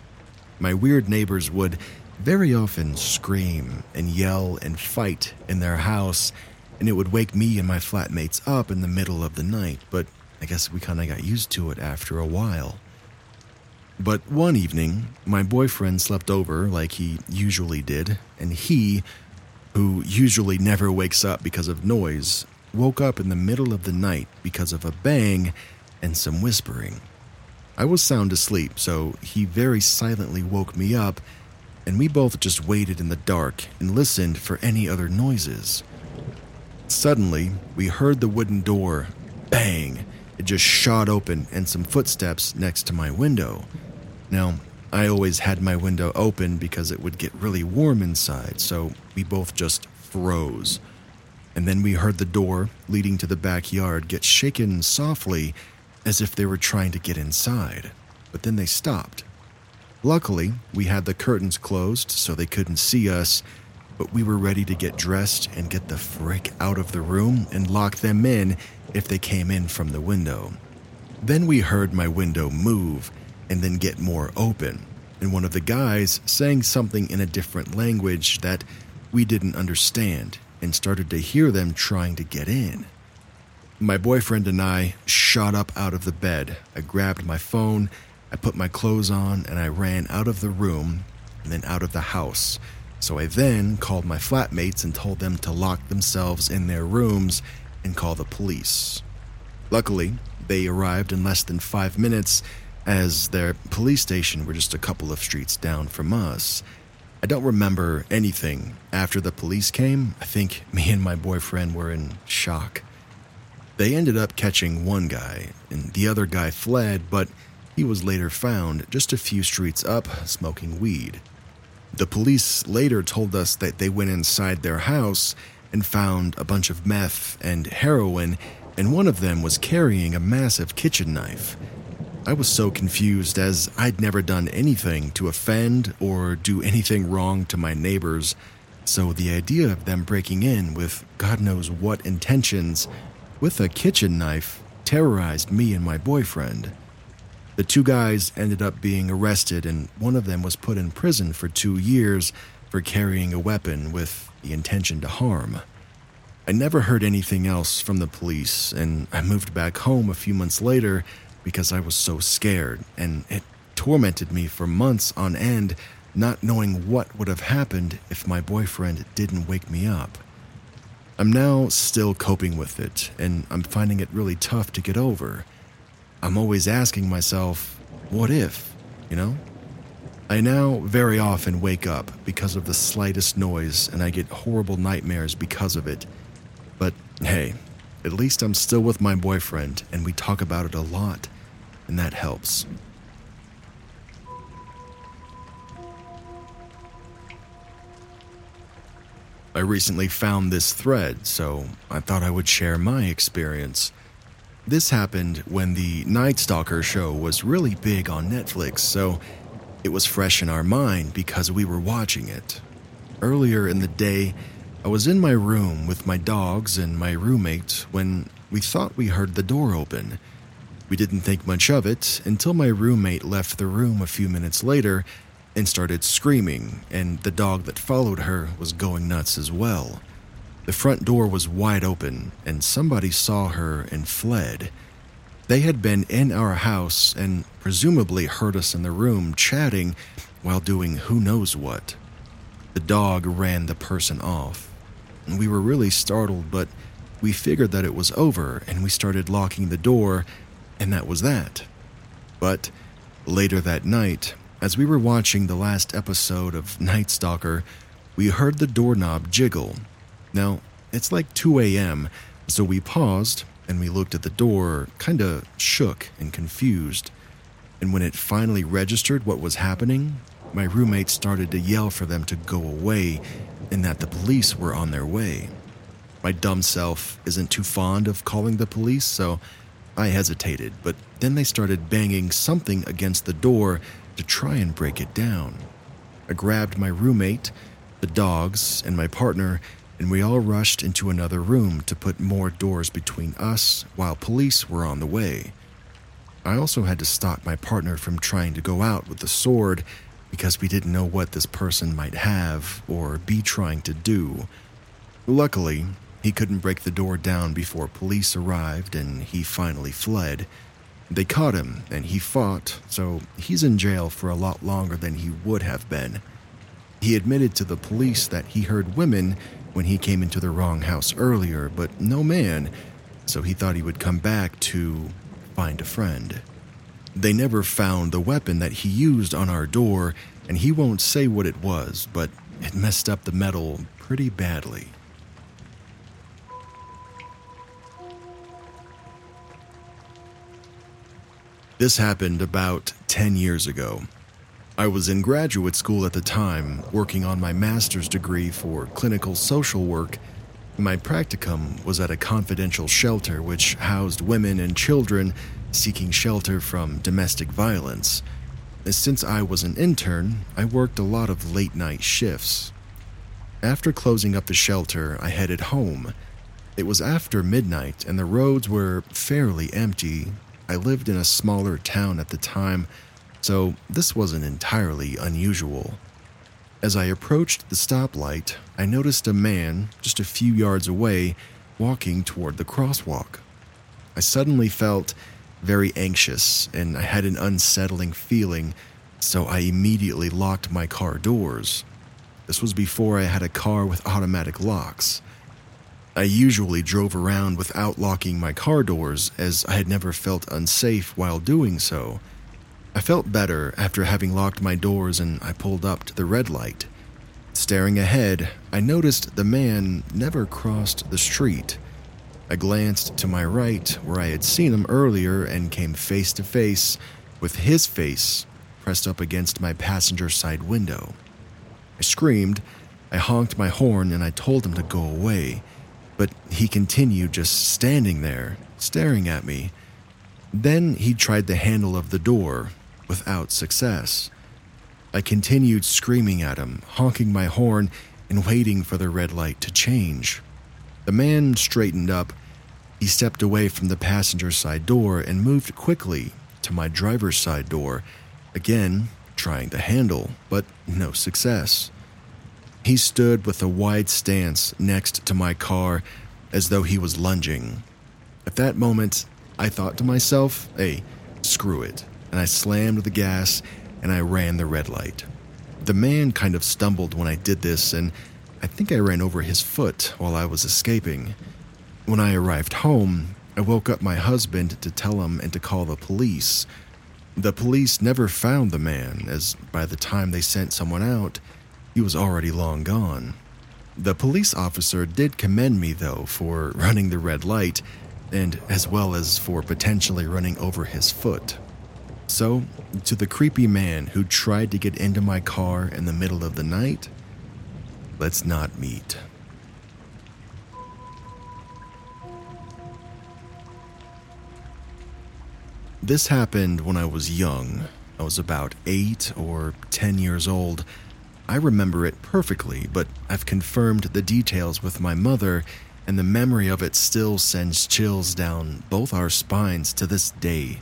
My weird neighbors would very often scream and yell and fight in their house, and it would wake me and my flatmates up in the middle of the night, but I guess we kind of got used to it after a while. But one evening, my boyfriend slept over like he usually did, and he, who usually never wakes up because of noise, woke up in the middle of the night because of a bang and some whispering. I was sound asleep, so he very silently woke me up, and we both just waited in the dark and listened for any other noises. Suddenly, we heard the wooden door bang. It just shot open and some footsteps next to my window. Now, I always had my window open because it would get really warm inside, so we both just froze. And then we heard the door leading to the backyard get shaken softly as if they were trying to get inside, but then they stopped. Luckily, we had the curtains closed so they couldn't see us, but we were ready to get dressed and get the frick out of the room and lock them in if they came in from the window. Then we heard my window move and then get more open, and one of the guys saying something in a different language that we didn't understand and started to hear them trying to get in. My boyfriend and I shot up out of the bed. I grabbed my phone, I put my clothes on, and I ran out of the room and then out of the house. So I then called my flatmates and told them to lock themselves in their rooms and call the police. Luckily, they arrived in less than five minutes, as their police station were just a couple of streets down from us. I don't remember anything after the police came. I think me and my boyfriend were in shock. They ended up catching one guy, and the other guy fled, but he was later found just a few streets up smoking weed. The police later told us that they went inside their house and found a bunch of meth and heroin, and one of them was carrying a massive kitchen knife. I was so confused as I'd never done anything to offend or do anything wrong to my neighbors, so the idea of them breaking in with God knows what intentions with a kitchen knife terrorized me and my boyfriend. The two guys ended up being arrested, and one of them was put in prison for two years for carrying a weapon with the intention to harm. I never heard anything else from the police, and I moved back home a few months later because I was so scared, and it tormented me for months on end, not knowing what would have happened if my boyfriend didn't wake me up. I'm now still coping with it, and I'm finding it really tough to get over. I'm always asking myself, what if, you know? I now very often wake up because of the slightest noise and I get horrible nightmares because of it. But hey, at least I'm still with my boyfriend and we talk about it a lot, and that helps. I recently found this thread, so I thought I would share my experience. This happened when the Night Stalker show was really big on Netflix, so it was fresh in our mind because we were watching it. Earlier in the day, I was in my room with my dogs and my roommate when we thought we heard the door open. We didn't think much of it until my roommate left the room a few minutes later and started screaming, and the dog that followed her was going nuts as well. The front door was wide open, and somebody saw her and fled. They had been in our house and presumably heard us in the room chatting while doing who knows what. The dog ran the person off. We were really startled, but we figured that it was over and we started locking the door, and that was that. But later that night, as we were watching the last episode of Night Stalker, we heard the doorknob jiggle. Now, it's like 2 a.m., so we paused and we looked at the door, kinda shook and confused. And when it finally registered what was happening, my roommate started to yell for them to go away and that the police were on their way. My dumb self isn't too fond of calling the police, so I hesitated, but then they started banging something against the door to try and break it down. I grabbed my roommate, the dogs, and my partner, and we all rushed into another room to put more doors between us while police were on the way. I also had to stop my partner from trying to go out with the sword because we didn't know what this person might have or be trying to do. Luckily, he couldn't break the door down before police arrived and he finally fled. They caught him and he fought, so he's in jail for a lot longer than he would have been. He admitted to the police that he heard women when he came into the wrong house earlier, but no man, so he thought he would come back to find a friend. They never found the weapon that he used on our door, and he won't say what it was, but it messed up the metal pretty badly. This happened about 10 years ago. I was in graduate school at the time, working on my master's degree for clinical social work. My practicum was at a confidential shelter which housed women and children seeking shelter from domestic violence. Since I was an intern, I worked a lot of late night shifts. After closing up the shelter, I headed home. It was after midnight and the roads were fairly empty. I lived in a smaller town at the time, so this wasn't entirely unusual. As I approached the stoplight, I noticed a man just a few yards away walking toward the crosswalk. I suddenly felt very anxious and I had an unsettling feeling, so I immediately locked my car doors. This was before I had a car with automatic locks. I usually drove around without locking my car doors as I had never felt unsafe while doing so. I felt better after having locked my doors and I pulled up to the red light. Staring ahead, I noticed the man never crossed the street. I glanced to my right where I had seen him earlier and came face to face with his face pressed up against my passenger side window. I screamed, I honked my horn, and I told him to go away, but he continued just standing there, staring at me. Then he tried the handle of the door, without success. I continued screaming at him, honking my horn, and waiting for the red light to change. The man straightened up. He stepped away from the passenger side door and moved quickly to my driver's side door, again trying the handle, but no success. He stood with a wide stance next to my car as though he was lunging. At that moment, I thought to myself, hey, screw it. And I slammed the gas and I ran the red light. The man kind of stumbled when I did this, and I think I ran over his foot while I was escaping. When I arrived home, I woke up my husband to tell him and to call the police. The police never found the man, as by the time they sent someone out, he was already long gone. The police officer did commend me, though, for running the red light, and as well as for potentially running over his foot. So, to the creepy man who tried to get into my car in the middle of the night, let's not meet. This happened when I was young. I was about 8 or 10 years old. I remember it perfectly, but I've confirmed the details with my mother, and the memory of it still sends chills down both our spines to this day.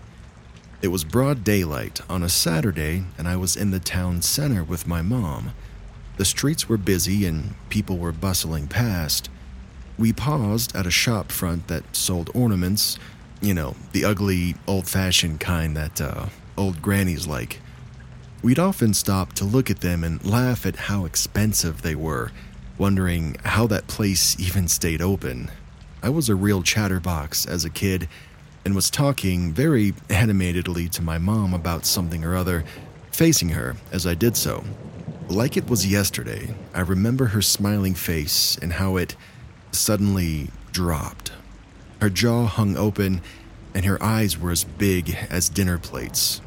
It was broad daylight on a Saturday, and I was in the town center with my mom. The streets were busy and people were bustling past. We paused at a shop front that sold ornaments, you know, the ugly, old fashioned kind that uh, old grannies like. We'd often stop to look at them and laugh at how expensive they were, wondering how that place even stayed open. I was a real chatterbox as a kid and was talking very animatedly to my mom about something or other, facing her as I did so. Like it was yesterday, I remember her smiling face and how it suddenly dropped. Her jaw hung open and her eyes were as big as dinner plates.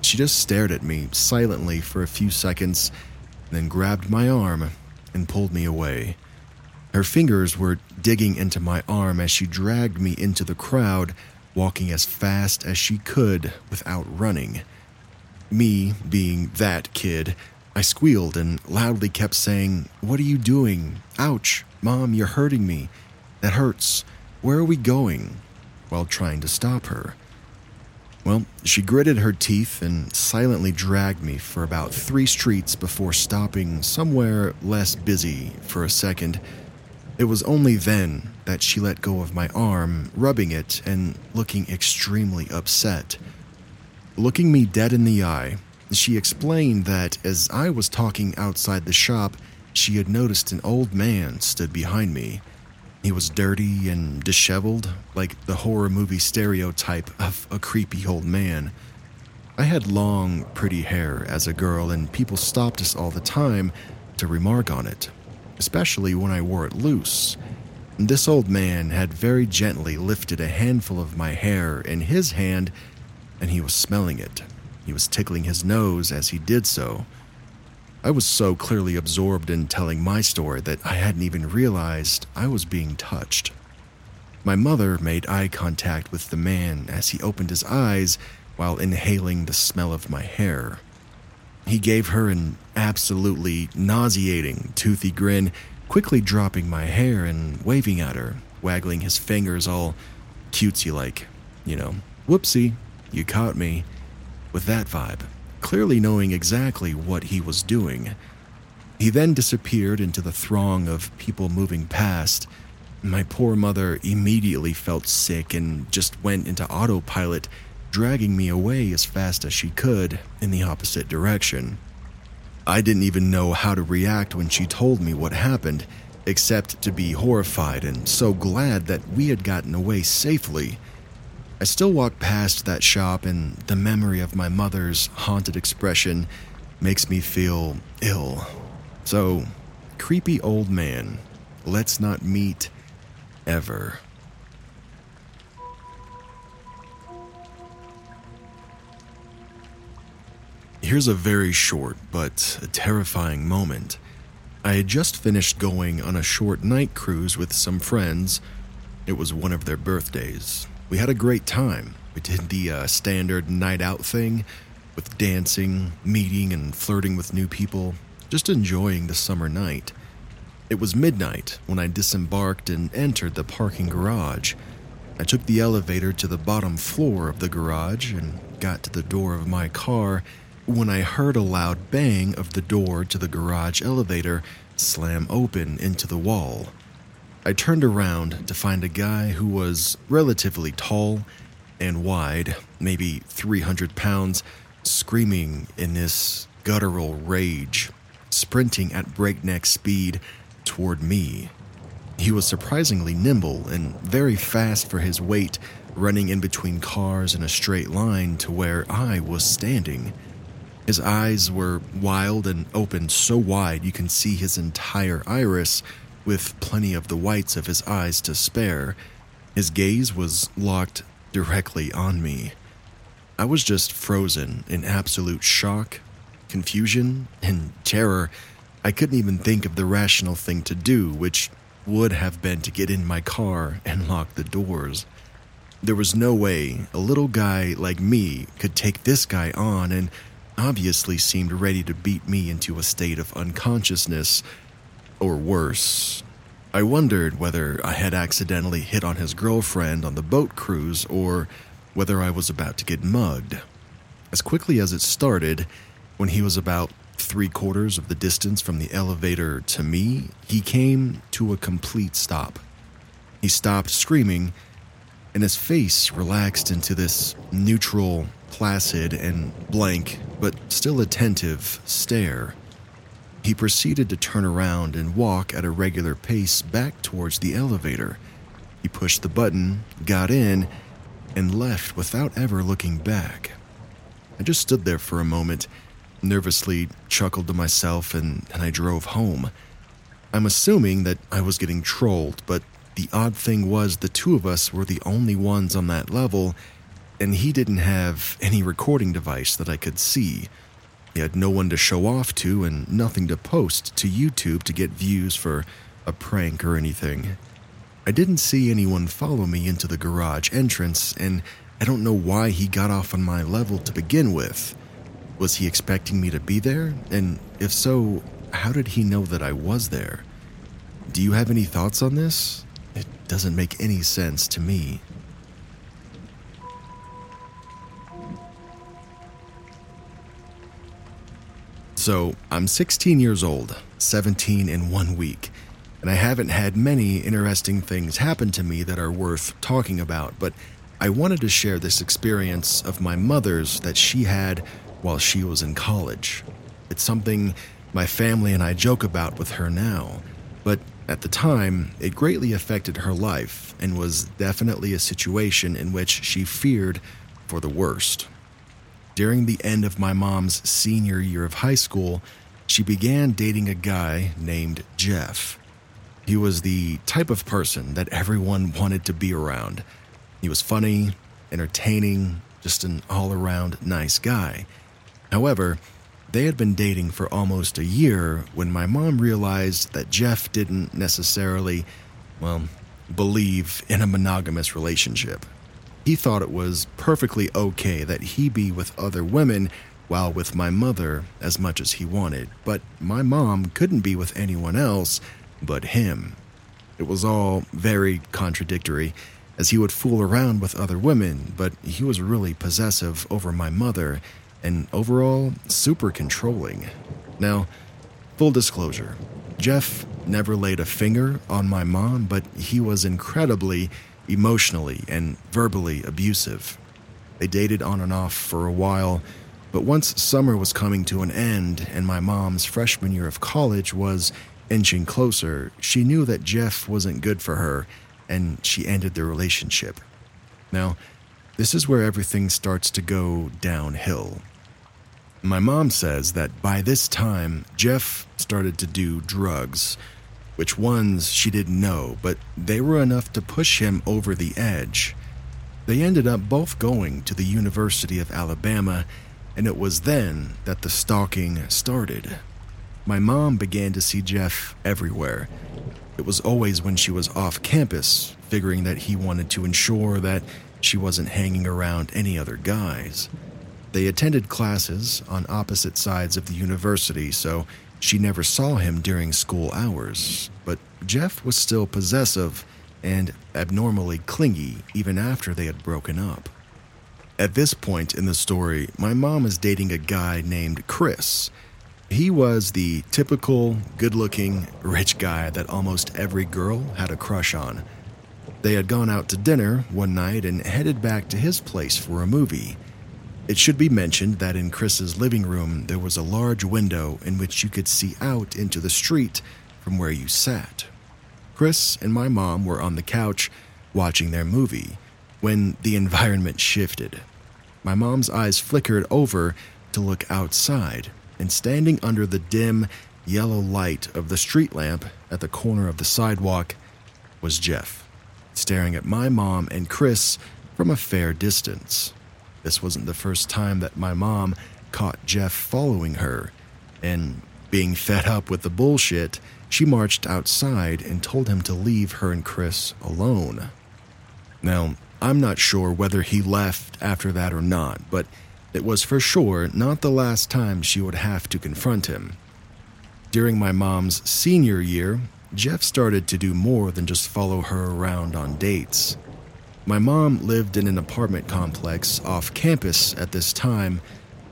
She just stared at me silently for a few seconds, then grabbed my arm and pulled me away. Her fingers were digging into my arm as she dragged me into the crowd, walking as fast as she could without running. Me, being that kid, I squealed and loudly kept saying, What are you doing? Ouch, Mom, you're hurting me. That hurts. Where are we going? while trying to stop her. Well, she gritted her teeth and silently dragged me for about three streets before stopping somewhere less busy for a second. It was only then that she let go of my arm, rubbing it and looking extremely upset. Looking me dead in the eye, she explained that as I was talking outside the shop, she had noticed an old man stood behind me. He was dirty and disheveled, like the horror movie stereotype of a creepy old man. I had long, pretty hair as a girl, and people stopped us all the time to remark on it, especially when I wore it loose. This old man had very gently lifted a handful of my hair in his hand, and he was smelling it. He was tickling his nose as he did so. I was so clearly absorbed in telling my story that I hadn't even realized I was being touched. My mother made eye contact with the man as he opened his eyes while inhaling the smell of my hair. He gave her an absolutely nauseating, toothy grin, quickly dropping my hair and waving at her, waggling his fingers all cutesy like. You know, whoopsie, you caught me. With that vibe clearly knowing exactly what he was doing. He then disappeared into the throng of people moving past. My poor mother immediately felt sick and just went into autopilot, dragging me away as fast as she could in the opposite direction. I didn't even know how to react when she told me what happened, except to be horrified and so glad that we had gotten away safely. I still walk past that shop, and the memory of my mother's haunted expression makes me feel ill. So, creepy old man, let's not meet ever. Here's a very short but terrifying moment. I had just finished going on a short night cruise with some friends. It was one of their birthdays. We had a great time. We did the uh, standard night out thing with dancing, meeting, and flirting with new people, just enjoying the summer night. It was midnight when I disembarked and entered the parking garage. I took the elevator to the bottom floor of the garage and got to the door of my car when I heard a loud bang of the door to the garage elevator slam open into the wall. I turned around to find a guy who was relatively tall and wide, maybe 300 pounds, screaming in this guttural rage, sprinting at breakneck speed toward me. He was surprisingly nimble and very fast for his weight, running in between cars in a straight line to where I was standing. His eyes were wild and opened so wide you can see his entire iris with plenty of the whites of his eyes to spare. His gaze was locked directly on me. I was just frozen in absolute shock, confusion, and terror. I couldn't even think of the rational thing to do, which would have been to get in my car and lock the doors. There was no way a little guy like me could take this guy on and obviously seemed ready to beat me into a state of unconsciousness or worse. I wondered whether I had accidentally hit on his girlfriend on the boat cruise or whether I was about to get mugged. As quickly as it started, when he was about three quarters of the distance from the elevator to me, he came to a complete stop. He stopped screaming, and his face relaxed into this neutral, placid, and blank, but still attentive stare. He proceeded to turn around and walk at a regular pace back towards the elevator. He pushed the button, got in, and left without ever looking back. I just stood there for a moment, nervously chuckled to myself and, and I drove home. I'm assuming that I was getting trolled, but the odd thing was the two of us were the only ones on that level, and he didn't have any recording device that I could see. He had no one to show off to and nothing to post to YouTube to get views for a prank or anything. I didn't see anyone follow me into the garage entrance, and I don't know why he got off on my level to begin with. Was he expecting me to be there? And if so, how did he know that I was there? Do you have any thoughts on this? It doesn't make any sense to me. So, I'm 16 years old, 17 in one week, and I haven't had many interesting things happen to me that are worth talking about, but I wanted to share this experience of my mother's that she had while she was in college. It's something my family and I joke about with her now, but at the time, it greatly affected her life and was definitely a situation in which she feared for the worst. During the end of my mom's senior year of high school, she began dating a guy named Jeff. He was the type of person that everyone wanted to be around. He was funny, entertaining, just an all around nice guy. However, they had been dating for almost a year when my mom realized that Jeff didn't necessarily, well, believe in a monogamous relationship. He thought it was perfectly okay that he be with other women while with my mother as much as he wanted, but my mom couldn't be with anyone else but him. It was all very contradictory, as he would fool around with other women, but he was really possessive over my mother and overall super controlling. Now, full disclosure Jeff never laid a finger on my mom, but he was incredibly emotionally and verbally abusive. They dated on and off for a while, but once summer was coming to an end and my mom's freshman year of college was inching closer, she knew that Jeff wasn't good for her and she ended the relationship. Now, this is where everything starts to go downhill. My mom says that by this time, Jeff started to do drugs. Which ones she didn't know, but they were enough to push him over the edge. They ended up both going to the University of Alabama, and it was then that the stalking started. My mom began to see Jeff everywhere. It was always when she was off campus, figuring that he wanted to ensure that she wasn't hanging around any other guys. They attended classes on opposite sides of the university, so she never saw him during school hours. But Jeff was still possessive and abnormally clingy even after they had broken up. At this point in the story, my mom is dating a guy named Chris. He was the typical, good looking, rich guy that almost every girl had a crush on. They had gone out to dinner one night and headed back to his place for a movie. It should be mentioned that in Chris's living room there was a large window in which you could see out into the street from where you sat. Chris and my mom were on the couch watching their movie when the environment shifted. My mom's eyes flickered over to look outside, and standing under the dim, yellow light of the street lamp at the corner of the sidewalk was Jeff, staring at my mom and Chris from a fair distance. This wasn't the first time that my mom caught Jeff following her, and being fed up with the bullshit, she marched outside and told him to leave her and Chris alone. Now, I'm not sure whether he left after that or not, but it was for sure not the last time she would have to confront him. During my mom's senior year, Jeff started to do more than just follow her around on dates. My mom lived in an apartment complex off campus at this time.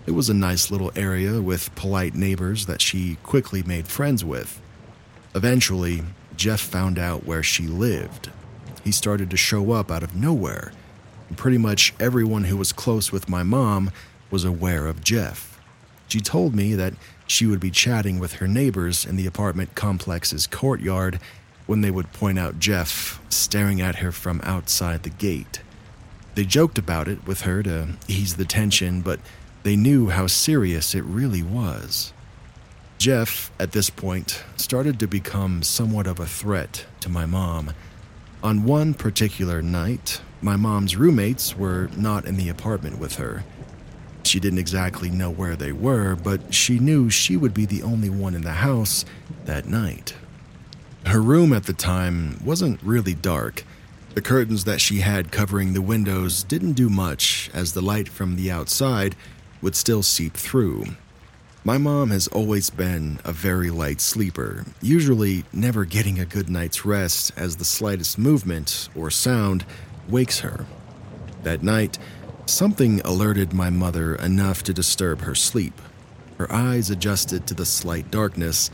It was a nice little area with polite neighbors that she quickly made friends with. Eventually, Jeff found out where she lived. He started to show up out of nowhere. Pretty much everyone who was close with my mom was aware of Jeff. She told me that she would be chatting with her neighbors in the apartment complex's courtyard when they would point out Jeff staring at her from outside the gate. They joked about it with her to ease the tension, but they knew how serious it really was. Jeff, at this point, started to become somewhat of a threat to my mom. On one particular night, my mom's roommates were not in the apartment with her. She didn't exactly know where they were, but she knew she would be the only one in the house that night. Her room at the time wasn't really dark. The curtains that she had covering the windows didn't do much, as the light from the outside would still seep through. My mom has always been a very light sleeper, usually never getting a good night's rest as the slightest movement or sound wakes her. That night, something alerted my mother enough to disturb her sleep. Her eyes adjusted to the slight darkness,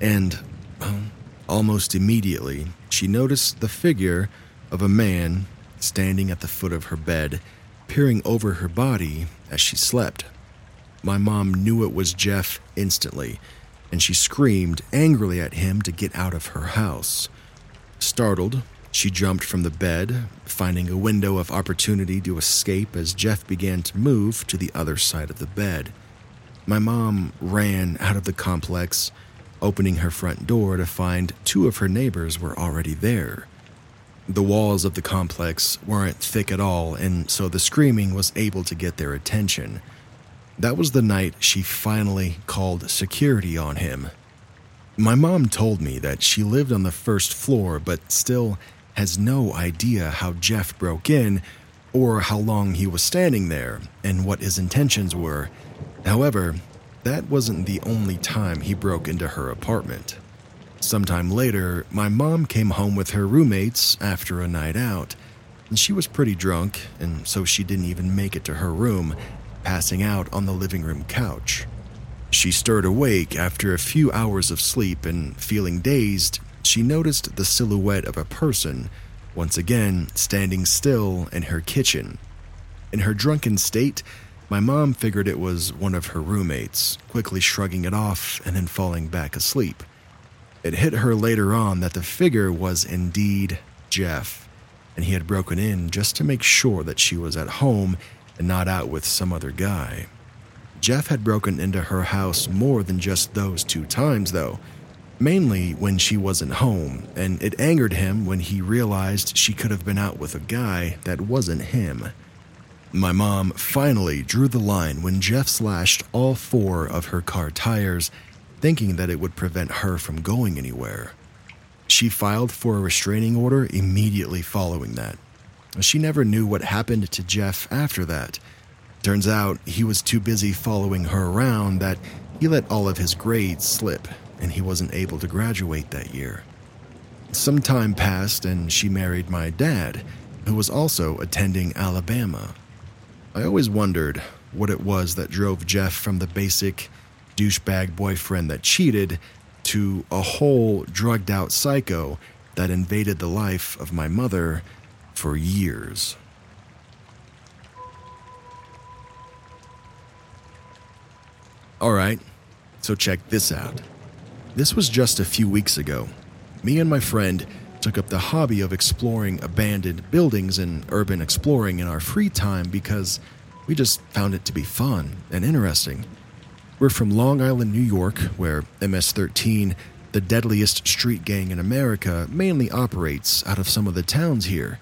and well, almost immediately, she noticed the figure of a man standing at the foot of her bed, peering over her body as she slept. My mom knew it was Jeff instantly, and she screamed angrily at him to get out of her house. Startled, she jumped from the bed, finding a window of opportunity to escape as Jeff began to move to the other side of the bed. My mom ran out of the complex, opening her front door to find two of her neighbors were already there. The walls of the complex weren't thick at all, and so the screaming was able to get their attention. That was the night she finally called security on him. My mom told me that she lived on the first floor, but still has no idea how Jeff broke in or how long he was standing there and what his intentions were. However, that wasn't the only time he broke into her apartment. Sometime later, my mom came home with her roommates after a night out, and she was pretty drunk, and so she didn't even make it to her room, passing out on the living room couch. She stirred awake after a few hours of sleep and feeling dazed, she noticed the silhouette of a person, once again standing still in her kitchen. In her drunken state, my mom figured it was one of her roommates, quickly shrugging it off and then falling back asleep. It hit her later on that the figure was indeed Jeff, and he had broken in just to make sure that she was at home and not out with some other guy. Jeff had broken into her house more than just those two times, though, mainly when she wasn't home, and it angered him when he realized she could have been out with a guy that wasn't him. My mom finally drew the line when Jeff slashed all four of her car tires, thinking that it would prevent her from going anywhere. She filed for a restraining order immediately following that. She never knew what happened to Jeff after that. Turns out he was too busy following her around that he let all of his grades slip, and he wasn't able to graduate that year. Some time passed, and she married my dad, who was also attending Alabama. I always wondered what it was that drove Jeff from the basic douchebag boyfriend that cheated to a whole drugged out psycho that invaded the life of my mother for years. Alright, so check this out. This was just a few weeks ago. Me and my friend took up the hobby of exploring abandoned buildings and urban exploring in our free time because we just found it to be fun and interesting. We're from Long Island, New York, where MS 13, the deadliest street gang in America, mainly operates out of some of the towns here.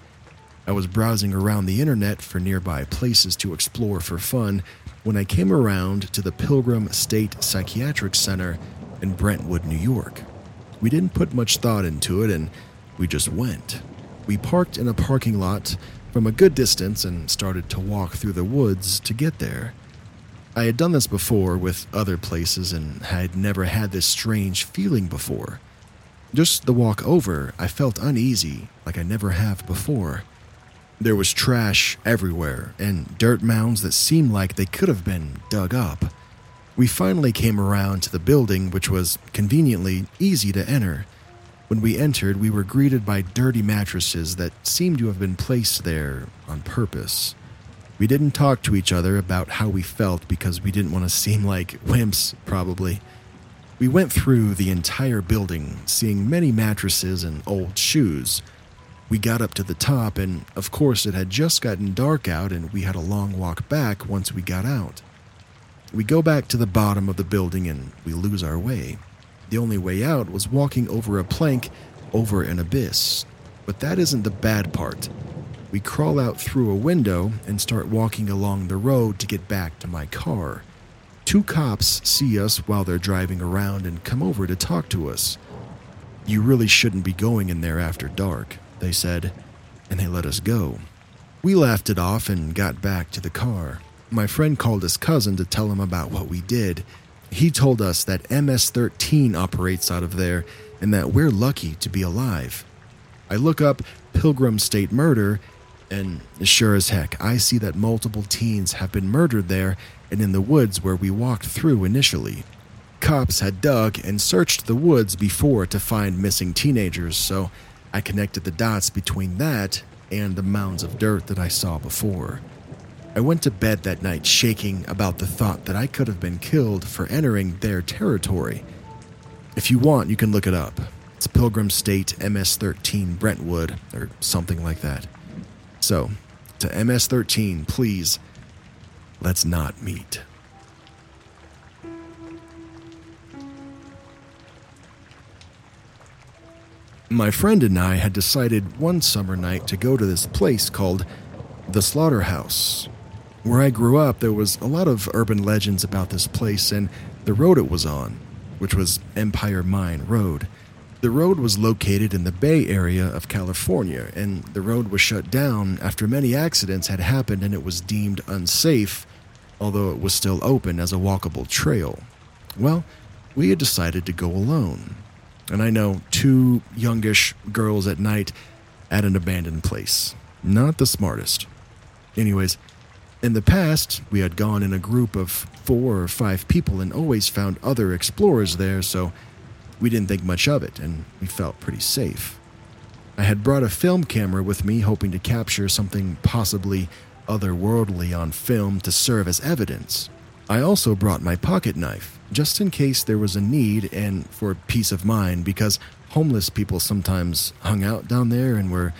I was browsing around the internet for nearby places to explore for fun when I came around to the Pilgrim State Psychiatric Center in Brentwood, New York. We didn't put much thought into it and we just went. We parked in a parking lot from a good distance and started to walk through the woods to get there. I had done this before with other places and had never had this strange feeling before. Just the walk over, I felt uneasy like I never have before. There was trash everywhere and dirt mounds that seemed like they could have been dug up. We finally came around to the building, which was conveniently easy to enter. When we entered, we were greeted by dirty mattresses that seemed to have been placed there on purpose. We didn't talk to each other about how we felt because we didn't want to seem like wimps, probably. We went through the entire building, seeing many mattresses and old shoes. We got up to the top, and of course, it had just gotten dark out, and we had a long walk back once we got out. We go back to the bottom of the building and we lose our way. The only way out was walking over a plank over an abyss. But that isn't the bad part. We crawl out through a window and start walking along the road to get back to my car. Two cops see us while they're driving around and come over to talk to us. You really shouldn't be going in there after dark, they said, and they let us go. We laughed it off and got back to the car. My friend called his cousin to tell him about what we did. He told us that MS 13 operates out of there and that we're lucky to be alive. I look up Pilgrim State Murder, and sure as heck, I see that multiple teens have been murdered there and in the woods where we walked through initially. Cops had dug and searched the woods before to find missing teenagers, so I connected the dots between that and the mounds of dirt that I saw before. I went to bed that night shaking about the thought that I could have been killed for entering their territory. If you want, you can look it up. It's Pilgrim State MS 13 Brentwood, or something like that. So, to MS 13, please, let's not meet. My friend and I had decided one summer night to go to this place called the Slaughterhouse. Where I grew up, there was a lot of urban legends about this place and the road it was on, which was Empire Mine Road. The road was located in the Bay Area of California, and the road was shut down after many accidents had happened and it was deemed unsafe, although it was still open as a walkable trail. Well, we had decided to go alone. And I know two youngish girls at night at an abandoned place. Not the smartest. Anyways, in the past, we had gone in a group of four or five people and always found other explorers there, so we didn't think much of it and we felt pretty safe. I had brought a film camera with me, hoping to capture something possibly otherworldly on film to serve as evidence. I also brought my pocket knife, just in case there was a need and for peace of mind, because homeless people sometimes hung out down there and were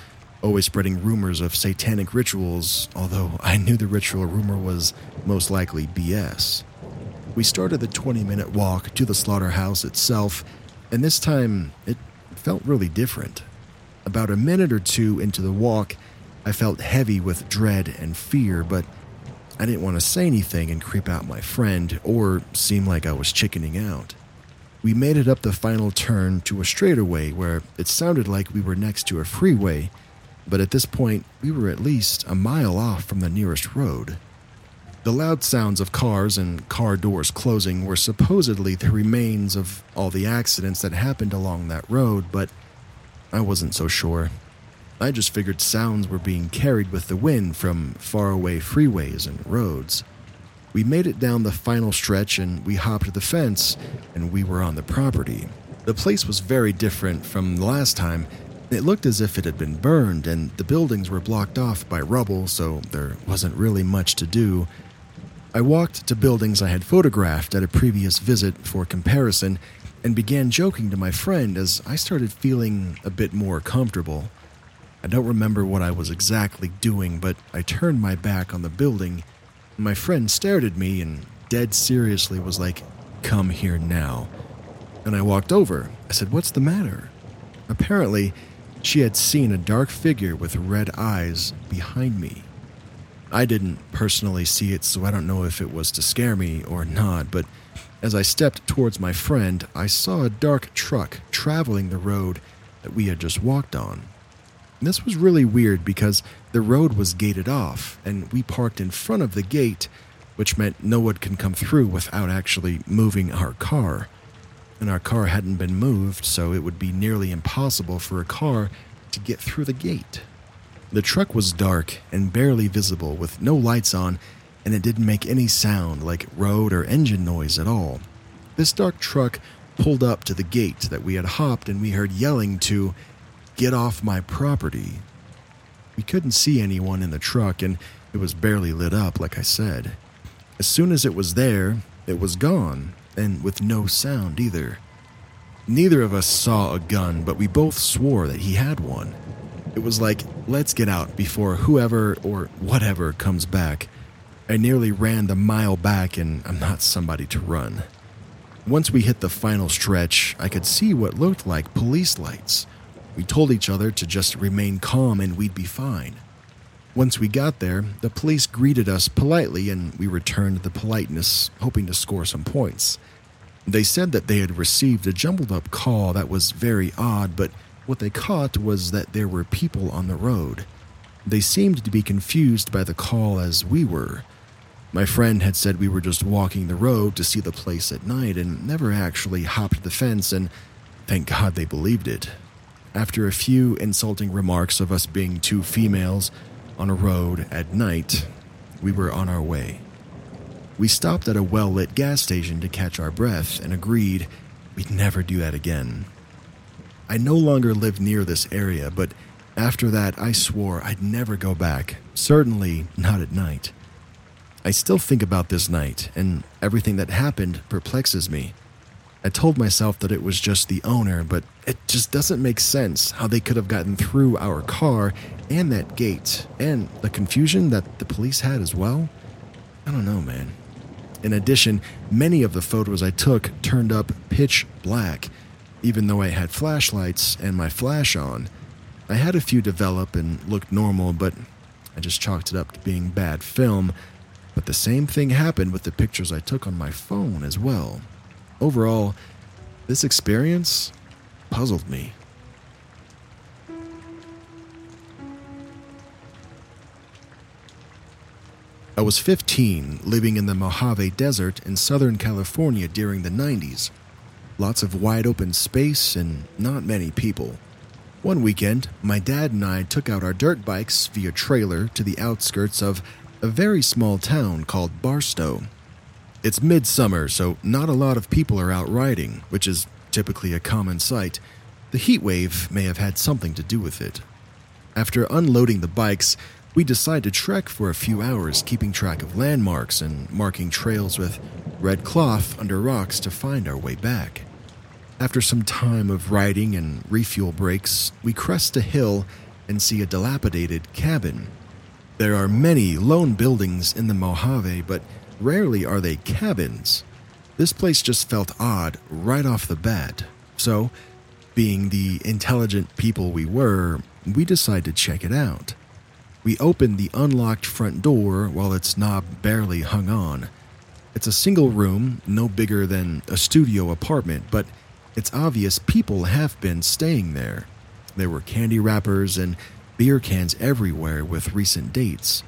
always spreading rumors of satanic rituals, although I knew the ritual rumor was most likely BS. We started the 20 minute walk to the slaughterhouse itself, and this time it felt really different. About a minute or two into the walk, I felt heavy with dread and fear, but I didn't want to say anything and creep out my friend or seem like I was chickening out. We made it up the final turn to a straightaway where it sounded like we were next to a freeway, but at this point, we were at least a mile off from the nearest road. The loud sounds of cars and car doors closing were supposedly the remains of all the accidents that happened along that road, but I wasn't so sure. I just figured sounds were being carried with the wind from faraway freeways and roads. We made it down the final stretch and we hopped the fence and we were on the property. The place was very different from the last time. It looked as if it had been burned and the buildings were blocked off by rubble, so there wasn't really much to do. I walked to buildings I had photographed at a previous visit for comparison and began joking to my friend as I started feeling a bit more comfortable. I don't remember what I was exactly doing, but I turned my back on the building. My friend stared at me and dead seriously was like, Come here now. And I walked over. I said, What's the matter? Apparently, she had seen a dark figure with red eyes behind me. I didn't personally see it, so I don't know if it was to scare me or not, but as I stepped towards my friend, I saw a dark truck traveling the road that we had just walked on. This was really weird because the road was gated off, and we parked in front of the gate, which meant no one can come through without actually moving our car. And our car hadn't been moved, so it would be nearly impossible for a car to get through the gate. The truck was dark and barely visible, with no lights on, and it didn't make any sound like road or engine noise at all. This dark truck pulled up to the gate that we had hopped, and we heard yelling to get off my property. We couldn't see anyone in the truck, and it was barely lit up, like I said. As soon as it was there, it was gone, and with no sound either. Neither of us saw a gun, but we both swore that he had one. It was like, let's get out before whoever or whatever comes back. I nearly ran the mile back, and I'm not somebody to run. Once we hit the final stretch, I could see what looked like police lights. We told each other to just remain calm and we'd be fine. Once we got there, the police greeted us politely and we returned the politeness, hoping to score some points. They said that they had received a jumbled up call that was very odd, but what they caught was that there were people on the road. They seemed to be confused by the call as we were. My friend had said we were just walking the road to see the place at night and never actually hopped the fence, and thank God they believed it. After a few insulting remarks of us being two females on a road at night, we were on our way. We stopped at a well lit gas station to catch our breath and agreed we'd never do that again. I no longer lived near this area, but after that, I swore I'd never go back, certainly not at night. I still think about this night, and everything that happened perplexes me. I told myself that it was just the owner, but it just doesn't make sense how they could have gotten through our car and that gate, and the confusion that the police had as well. I don't know, man. In addition, many of the photos I took turned up pitch black, even though I had flashlights and my flash on. I had a few develop and looked normal, but I just chalked it up to being bad film. But the same thing happened with the pictures I took on my phone as well. Overall, this experience puzzled me. I was 15, living in the Mojave Desert in Southern California during the 90s. Lots of wide open space and not many people. One weekend, my dad and I took out our dirt bikes via trailer to the outskirts of a very small town called Barstow. It's midsummer, so not a lot of people are out riding, which is typically a common sight. The heat wave may have had something to do with it. After unloading the bikes, we decide to trek for a few hours, keeping track of landmarks and marking trails with red cloth under rocks to find our way back. After some time of riding and refuel breaks, we crest a hill and see a dilapidated cabin. There are many lone buildings in the Mojave, but rarely are they cabins. This place just felt odd right off the bat. So, being the intelligent people we were, we decided to check it out. We opened the unlocked front door while its knob barely hung on. It's a single room, no bigger than a studio apartment, but it's obvious people have been staying there. There were candy wrappers and beer cans everywhere with recent dates.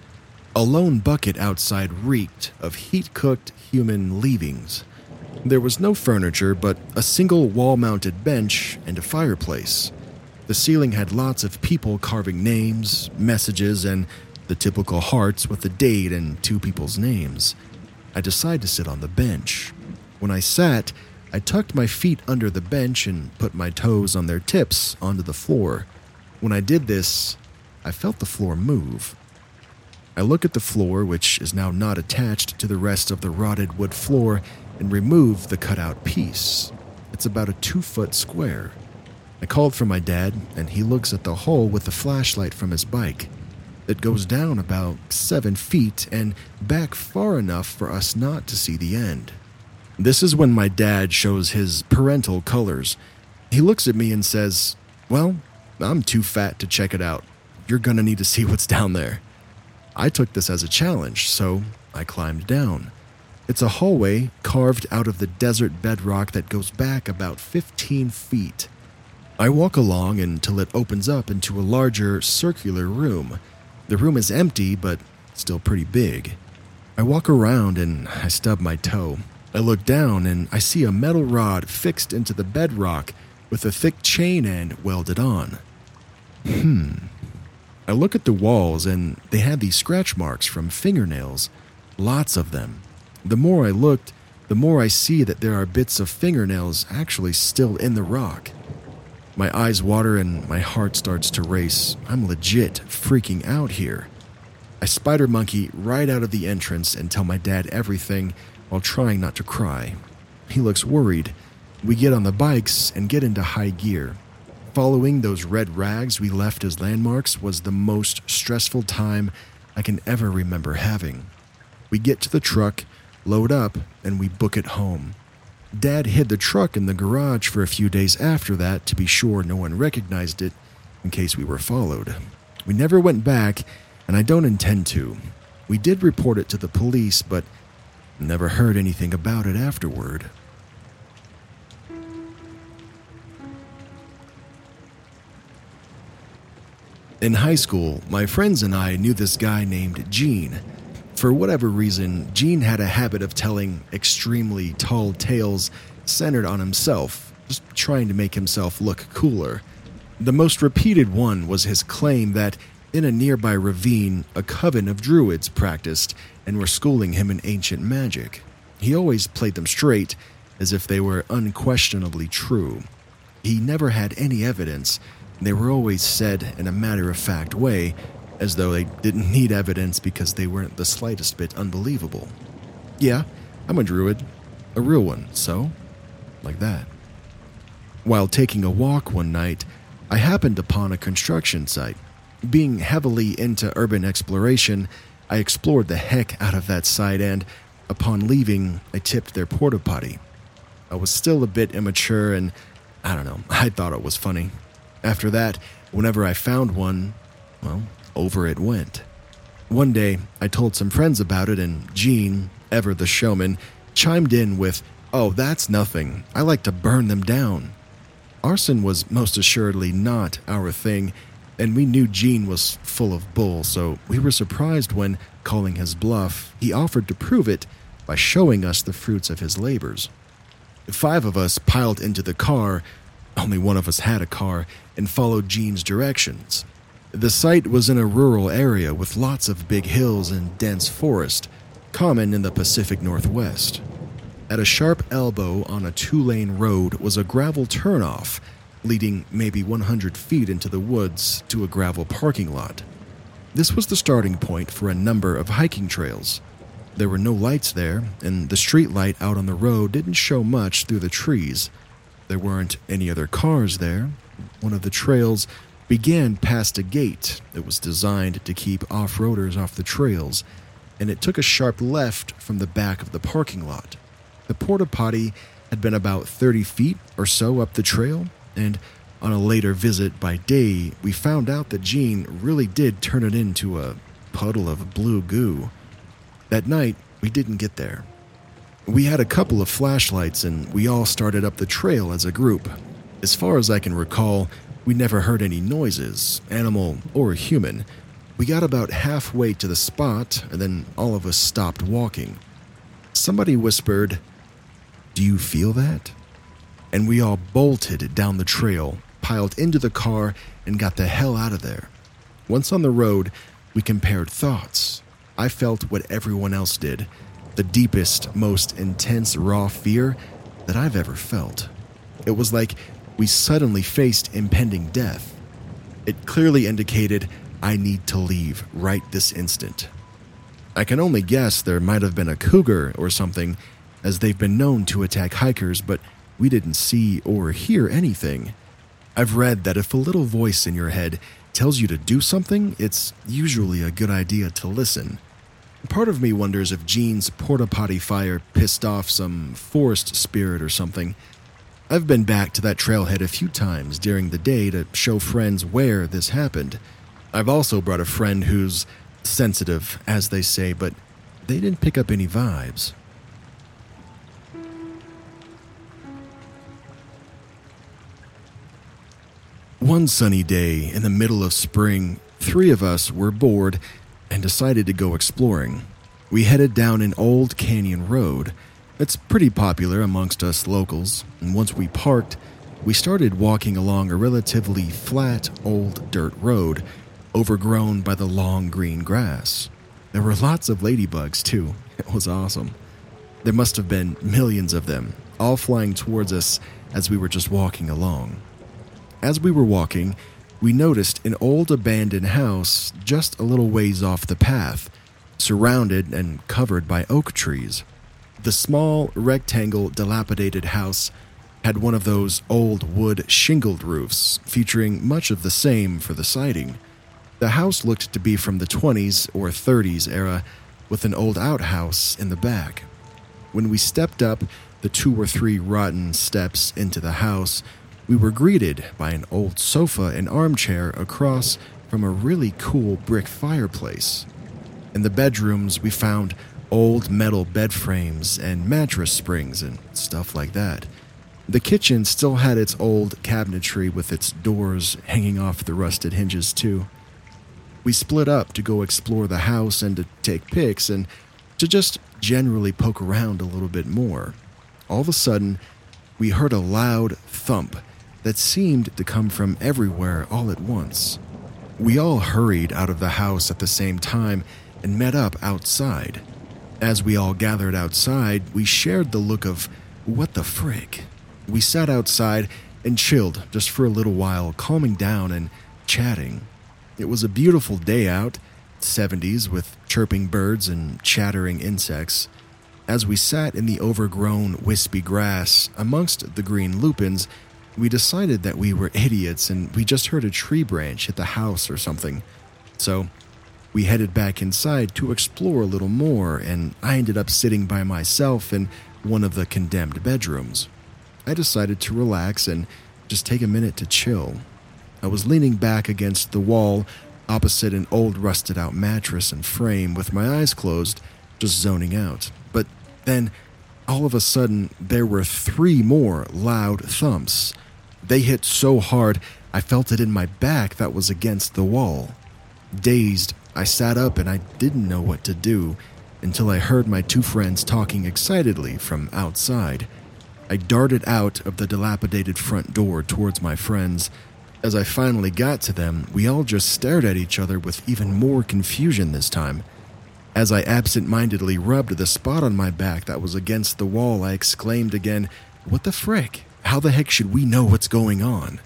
A lone bucket outside reeked of heat cooked human leavings. There was no furniture but a single wall mounted bench and a fireplace. The ceiling had lots of people carving names, messages, and the typical hearts with a date and two people's names. I decided to sit on the bench. When I sat, I tucked my feet under the bench and put my toes on their tips onto the floor. When I did this, I felt the floor move. I look at the floor, which is now not attached to the rest of the rotted wood floor, and remove the cutout piece. It's about a two foot square. I called for my dad, and he looks at the hole with the flashlight from his bike. It goes down about seven feet and back far enough for us not to see the end. This is when my dad shows his parental colors. He looks at me and says, Well, I'm too fat to check it out. You're gonna need to see what's down there. I took this as a challenge, so I climbed down. It's a hallway carved out of the desert bedrock that goes back about 15 feet. I walk along until it opens up into a larger circular room. The room is empty, but still pretty big. I walk around and I stub my toe. I look down and I see a metal rod fixed into the bedrock with a thick chain end welded on. Hmm. I look at the walls and they had these scratch marks from fingernails. Lots of them. The more I looked, the more I see that there are bits of fingernails actually still in the rock. My eyes water and my heart starts to race. I'm legit freaking out here. I spider monkey right out of the entrance and tell my dad everything while trying not to cry. He looks worried. We get on the bikes and get into high gear. Following those red rags we left as landmarks was the most stressful time I can ever remember having. We get to the truck, load up, and we book it home. Dad hid the truck in the garage for a few days after that to be sure no one recognized it in case we were followed. We never went back, and I don't intend to. We did report it to the police, but never heard anything about it afterward. In high school, my friends and I knew this guy named Gene. For whatever reason, Gene had a habit of telling extremely tall tales centered on himself, just trying to make himself look cooler. The most repeated one was his claim that in a nearby ravine, a coven of druids practiced and were schooling him in ancient magic. He always played them straight, as if they were unquestionably true. He never had any evidence. They were always said in a matter of fact way, as though they didn't need evidence because they weren't the slightest bit unbelievable. Yeah, I'm a druid. A real one, so? Like that. While taking a walk one night, I happened upon a construction site. Being heavily into urban exploration, I explored the heck out of that site and, upon leaving, I tipped their porta potty. I was still a bit immature and, I don't know, I thought it was funny. After that, whenever I found one, well, over it went. One day, I told some friends about it, and Gene, ever the showman, chimed in with, Oh, that's nothing. I like to burn them down. Arson was most assuredly not our thing, and we knew Gene was full of bull, so we were surprised when, calling his bluff, he offered to prove it by showing us the fruits of his labors. Five of us piled into the car, only one of us had a car, and followed Gene's directions. The site was in a rural area with lots of big hills and dense forest, common in the Pacific Northwest. At a sharp elbow on a two lane road was a gravel turnoff, leading maybe 100 feet into the woods to a gravel parking lot. This was the starting point for a number of hiking trails. There were no lights there, and the street light out on the road didn't show much through the trees. There weren't any other cars there. One of the trails began past a gate that was designed to keep off roaders off the trails, and it took a sharp left from the back of the parking lot. The porta potty had been about 30 feet or so up the trail, and on a later visit by day, we found out that Gene really did turn it into a puddle of blue goo. That night, we didn't get there. We had a couple of flashlights and we all started up the trail as a group. As far as I can recall, we never heard any noises, animal or human. We got about halfway to the spot and then all of us stopped walking. Somebody whispered, Do you feel that? And we all bolted down the trail, piled into the car, and got the hell out of there. Once on the road, we compared thoughts. I felt what everyone else did the deepest, most intense raw fear that I've ever felt. It was like we suddenly faced impending death. It clearly indicated I need to leave right this instant. I can only guess there might have been a cougar or something, as they've been known to attack hikers, but we didn't see or hear anything. I've read that if a little voice in your head tells you to do something, it's usually a good idea to listen. Part of me wonders if Gene's porta potty fire pissed off some forest spirit or something. I've been back to that trailhead a few times during the day to show friends where this happened. I've also brought a friend who's sensitive, as they say, but they didn't pick up any vibes. One sunny day in the middle of spring, three of us were bored and decided to go exploring. We headed down an old canyon road. that's pretty popular amongst us locals, and once we parked, we started walking along a relatively flat old dirt road, overgrown by the long green grass. There were lots of ladybugs, too. It was awesome. There must have been millions of them, all flying towards us as we were just walking along. As we were walking, we noticed an old abandoned house just a little ways off the path, surrounded and covered by oak trees. The small, rectangle, dilapidated house had one of those old wood shingled roofs, featuring much of the same for the siding. The house looked to be from the 20s or 30s era, with an old outhouse in the back. When we stepped up the two or three rotten steps into the house, we were greeted by an old sofa and armchair across from a really cool brick fireplace. In the bedrooms, we found old metal bed frames and mattress springs and stuff like that. The kitchen still had its old cabinetry with its doors hanging off the rusted hinges, too. We split up to go explore the house and to take pics and to just generally poke around a little bit more. All of a sudden, we heard a loud thump that seemed to come from everywhere all at once. We all hurried out of the house at the same time and met up outside. As we all gathered outside, we shared the look of, what the frick? We sat outside and chilled just for a little while, calming down and chatting. It was a beautiful day out, 70s, with chirping birds and chattering insects. As we sat in the overgrown, wispy grass amongst the green lupins, we decided that we were idiots and we just heard a tree branch hit the house or something. So, we headed back inside to explore a little more, and I ended up sitting by myself in one of the condemned bedrooms. I decided to relax and just take a minute to chill. I was leaning back against the wall opposite an old rusted out mattress and frame with my eyes closed, just zoning out. But then, all of a sudden, there were three more loud thumps. They hit so hard, I felt it in my back that was against the wall. Dazed, I sat up and I didn't know what to do until I heard my two friends talking excitedly from outside. I darted out of the dilapidated front door towards my friends. As I finally got to them, we all just stared at each other with even more confusion this time. As I absent mindedly rubbed the spot on my back that was against the wall, I exclaimed again, What the frick? How the heck should we know what's going on?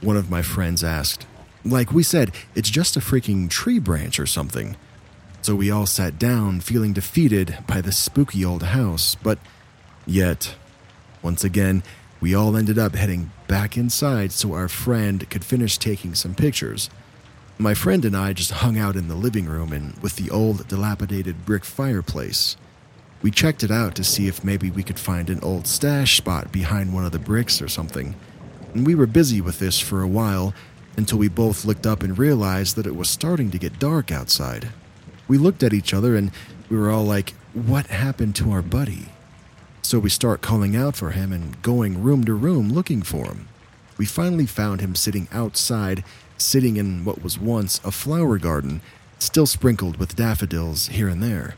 One of my friends asked. Like we said, it's just a freaking tree branch or something. So we all sat down, feeling defeated by the spooky old house, but yet, once again, we all ended up heading back inside so our friend could finish taking some pictures. My friend and I just hung out in the living room and with the old dilapidated brick fireplace. We checked it out to see if maybe we could find an old stash spot behind one of the bricks or something. And we were busy with this for a while until we both looked up and realized that it was starting to get dark outside. We looked at each other and we were all like, What happened to our buddy? So we start calling out for him and going room to room looking for him. We finally found him sitting outside, sitting in what was once a flower garden, still sprinkled with daffodils here and there,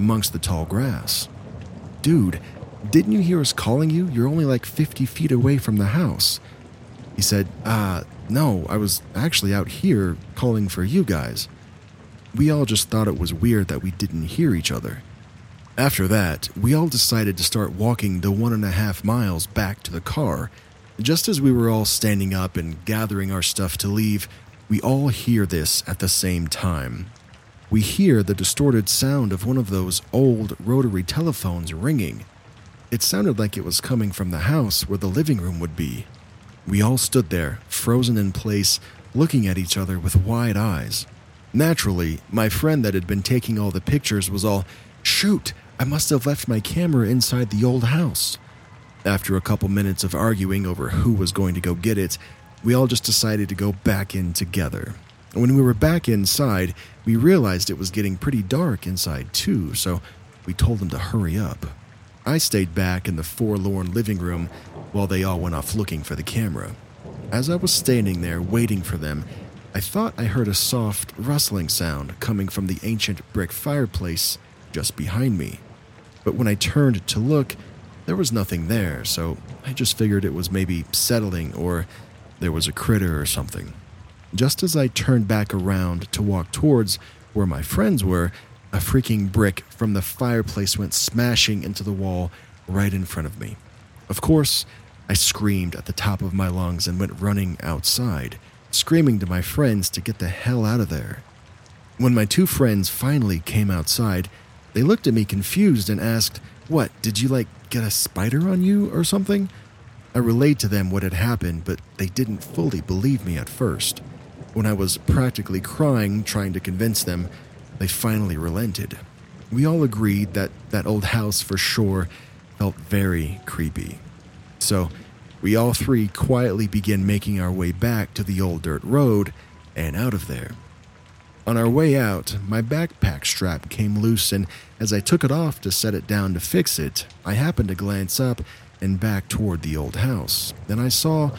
amongst the tall grass. Dude, didn't you hear us calling you? You're only like 50 feet away from the house. He said, Uh, no, I was actually out here calling for you guys. We all just thought it was weird that we didn't hear each other. After that, we all decided to start walking the one and a half miles back to the car. Just as we were all standing up and gathering our stuff to leave, we all hear this at the same time. We hear the distorted sound of one of those old rotary telephones ringing. It sounded like it was coming from the house where the living room would be. We all stood there, frozen in place, looking at each other with wide eyes. Naturally, my friend that had been taking all the pictures was all, Shoot, I must have left my camera inside the old house. After a couple minutes of arguing over who was going to go get it, we all just decided to go back in together. When we were back inside, we realized it was getting pretty dark inside too, so we told them to hurry up. I stayed back in the forlorn living room while they all went off looking for the camera. As I was standing there waiting for them, I thought I heard a soft rustling sound coming from the ancient brick fireplace just behind me. But when I turned to look, there was nothing there, so I just figured it was maybe settling or there was a critter or something. Just as I turned back around to walk towards where my friends were, a freaking brick from the fireplace went smashing into the wall right in front of me. Of course, I screamed at the top of my lungs and went running outside, screaming to my friends to get the hell out of there. When my two friends finally came outside, they looked at me confused and asked, What, did you like get a spider on you or something? I relayed to them what had happened, but they didn't fully believe me at first. When I was practically crying, trying to convince them, they finally relented. we all agreed that that old house for sure felt very creepy. So, we all three quietly began making our way back to the old dirt road and out of there. On our way out, my backpack strap came loose, and as I took it off to set it down to fix it, I happened to glance up and back toward the old house. Then I saw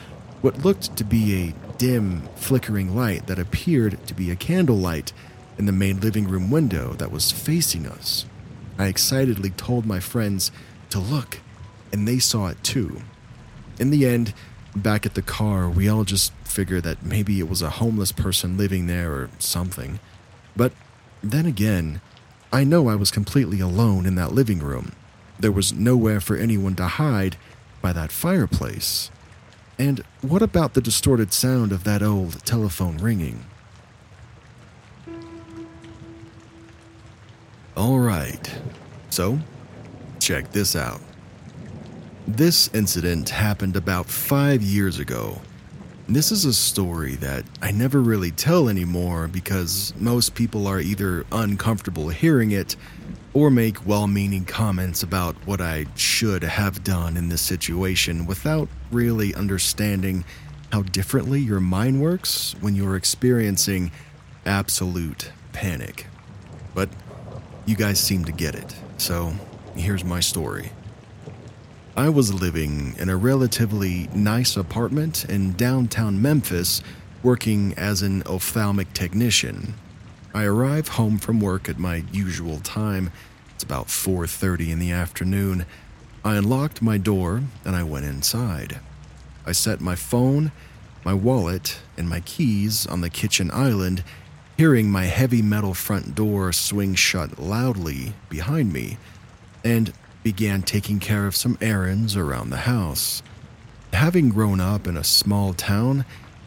what looked to be a dim, flickering light that appeared to be a candlelight in the main living room window that was facing us. I excitedly told my friends to look, and they saw it too. In the end, back at the car, we all just figured that maybe it was a homeless person living there or something. But then again, I know I was completely alone in that living room. There was nowhere for anyone to hide by that fireplace. And what about the distorted sound of that old telephone ringing? All right, so check this out. This incident happened about five years ago. This is a story that I never really tell anymore because most people are either uncomfortable hearing it or make well meaning comments about what I should have done in this situation without really understanding how differently your mind works when you're experiencing absolute panic. But you guys seem to get it, so here's my story. I was living in a relatively nice apartment in downtown Memphis working as an ophthalmic technician. I arrive home from work at my usual time. It's about 4:30 in the afternoon. I unlocked my door and I went inside. I set my phone, my wallet, and my keys on the kitchen island, hearing my heavy metal front door swing shut loudly behind me, and began taking care of some errands around the house. Having grown up in a small town,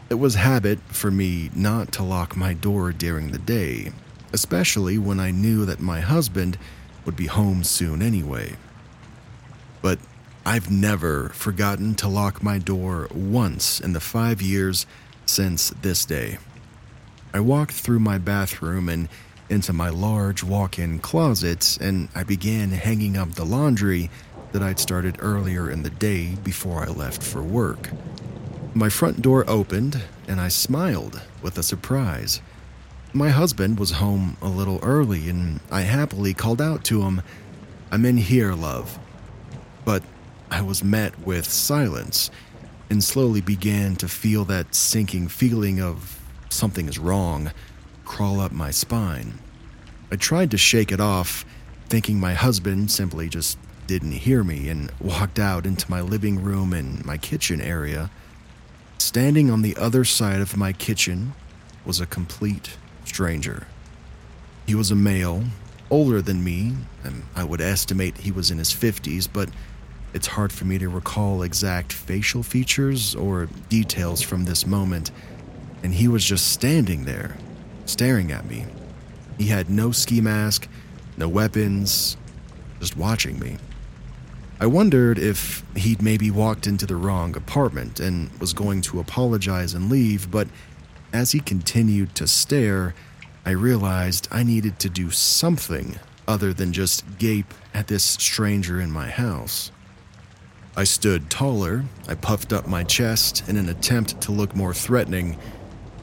it was habit for me not to lock my door during the day, especially when I knew that my husband would be home soon anyway. But I've never forgotten to lock my door once in the five years since this day. I walked through my bathroom and into my large walk in closet, and I began hanging up the laundry that I'd started earlier in the day before I left for work. My front door opened, and I smiled with a surprise. My husband was home a little early, and I happily called out to him, I'm in here, love. But I was met with silence and slowly began to feel that sinking feeling of something is wrong crawl up my spine. I tried to shake it off, thinking my husband simply just didn't hear me, and walked out into my living room and my kitchen area. Standing on the other side of my kitchen was a complete stranger. He was a male, older than me, and I would estimate he was in his 50s, but it's hard for me to recall exact facial features or details from this moment. And he was just standing there, staring at me. He had no ski mask, no weapons, just watching me. I wondered if he'd maybe walked into the wrong apartment and was going to apologize and leave, but as he continued to stare, I realized I needed to do something other than just gape at this stranger in my house. I stood taller, I puffed up my chest in an attempt to look more threatening,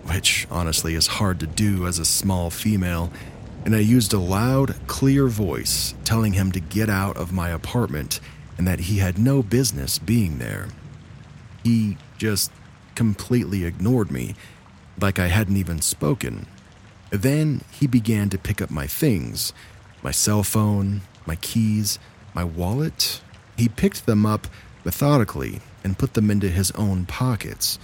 which honestly is hard to do as a small female, and I used a loud, clear voice telling him to get out of my apartment and that he had no business being there. He just completely ignored me, like I hadn't even spoken. Then he began to pick up my things my cell phone, my keys, my wallet. He picked them up methodically and put them into his own pockets.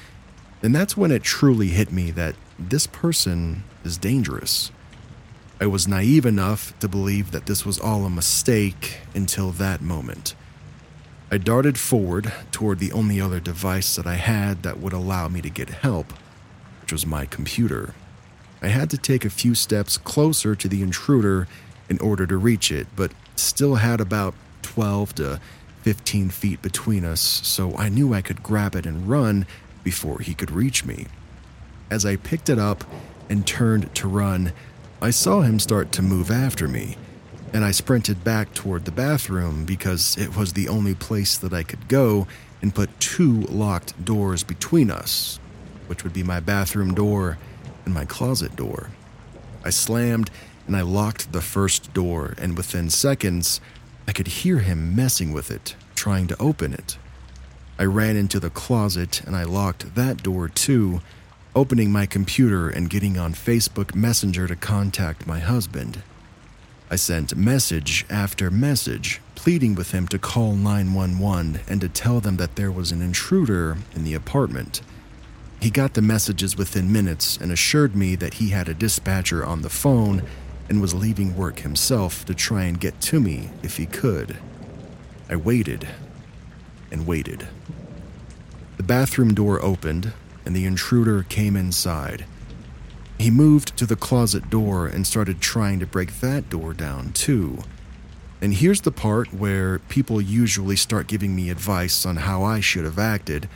And that's when it truly hit me that this person is dangerous. I was naive enough to believe that this was all a mistake until that moment. I darted forward toward the only other device that I had that would allow me to get help, which was my computer. I had to take a few steps closer to the intruder in order to reach it, but still had about 12 to 15 feet between us, so I knew I could grab it and run before he could reach me. As I picked it up and turned to run, I saw him start to move after me. and I sprinted back toward the bathroom because it was the only place that I could go and put two locked doors between us, which would be my bathroom door and my closet door. I slammed and I locked the first door, and within seconds, I could hear him messing with it, trying to open it. I ran into the closet and I locked that door too, opening my computer and getting on Facebook Messenger to contact my husband. I sent message after message, pleading with him to call 911 and to tell them that there was an intruder in the apartment. He got the messages within minutes and assured me that he had a dispatcher on the phone and was leaving work himself to try and get to me if he could. I waited and waited. The bathroom door opened and the intruder came inside. He moved to the closet door and started trying to break that door down too. And here's the part where people usually start giving me advice on how I should have acted,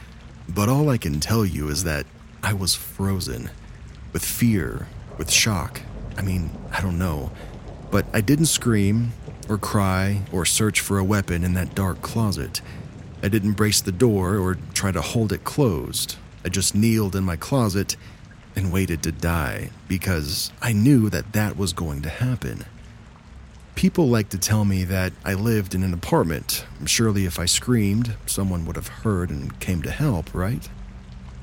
but all I can tell you is that I was frozen with fear, with shock. I mean, I don't know. But I didn't scream or cry or search for a weapon in that dark closet. I didn't brace the door or try to hold it closed. I just kneeled in my closet and waited to die because I knew that that was going to happen. People like to tell me that I lived in an apartment. Surely, if I screamed, someone would have heard and came to help, right?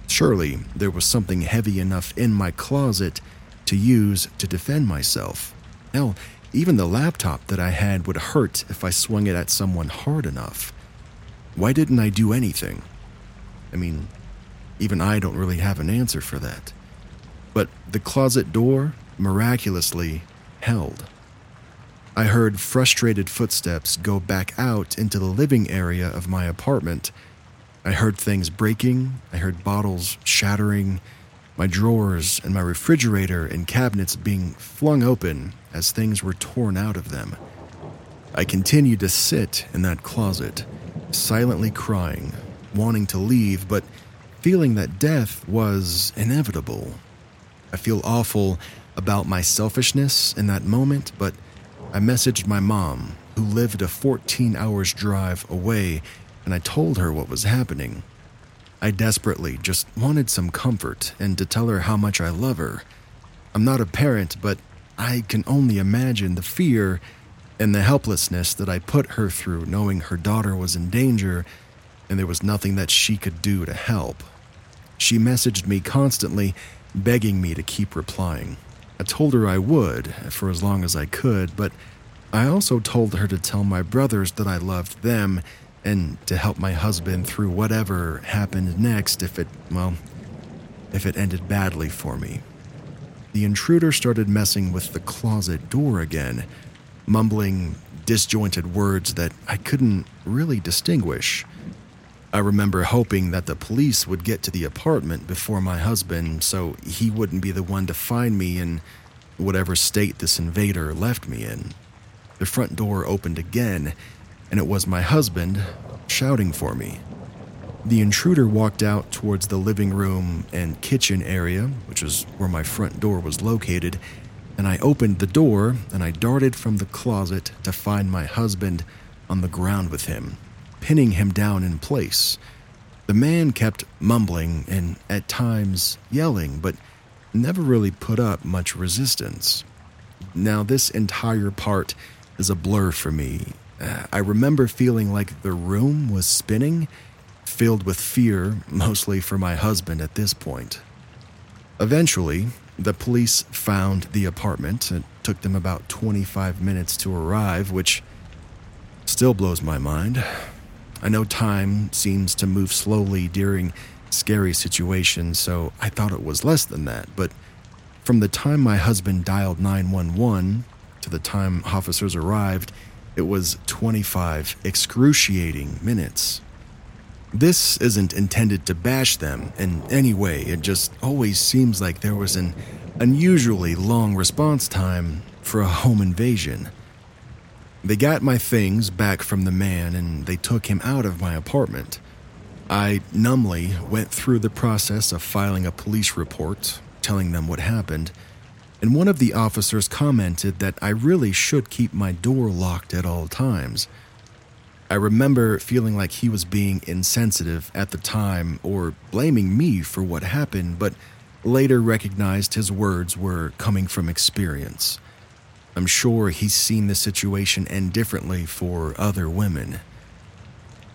Surely, there was something heavy enough in my closet to use to defend myself. Hell, even the laptop that I had would hurt if I swung it at someone hard enough. Why didn't I do anything? I mean, even I don't really have an answer for that. But the closet door miraculously held. I heard frustrated footsteps go back out into the living area of my apartment. I heard things breaking, I heard bottles shattering, my drawers and my refrigerator and cabinets being flung open as things were torn out of them. I continued to sit in that closet, silently crying, wanting to leave, but feeling that death was inevitable. I feel awful about my selfishness in that moment, but I messaged my mom, who lived a 14 hours drive away, and I told her what was happening. I desperately just wanted some comfort and to tell her how much I love her. I'm not a parent, but I can only imagine the fear and the helplessness that I put her through knowing her daughter was in danger and there was nothing that she could do to help. She messaged me constantly, begging me to keep replying. I told her I would for as long as I could, but I also told her to tell my brothers that I loved them and to help my husband through whatever happened next if it, well, if it ended badly for me. The intruder started messing with the closet door again, mumbling disjointed words that I couldn't really distinguish. I remember hoping that the police would get to the apartment before my husband so he wouldn't be the one to find me in whatever state this invader left me in. The front door opened again, and it was my husband shouting for me. The intruder walked out towards the living room and kitchen area, which is where my front door was located, and I opened the door and I darted from the closet to find my husband on the ground with him, pinning him down in place. The man kept mumbling and at times yelling, but never really put up much resistance. Now, this entire part is a blur for me. Uh, I remember feeling like the room was spinning, filled with fear, mostly for my husband at this point. Eventually, the police found the apartment. It took them about 25 minutes to arrive, which still blows my mind. I know time seems to move slowly during scary situations, so I thought it was less than that, but from the time my husband dialed 911 to the time officers arrived, it was 25 excruciating minutes. This isn't intended to bash them in any way, it just always seems like there was an unusually long response time for a home invasion. They got my things back from the man and they took him out of my apartment. I numbly went through the process of filing a police report, telling them what happened. And one of the officers commented that I really should keep my door locked at all times. I remember feeling like he was being insensitive at the time or blaming me for what happened, but later recognized his words were coming from experience. I'm sure he's seen the situation end differently for other women.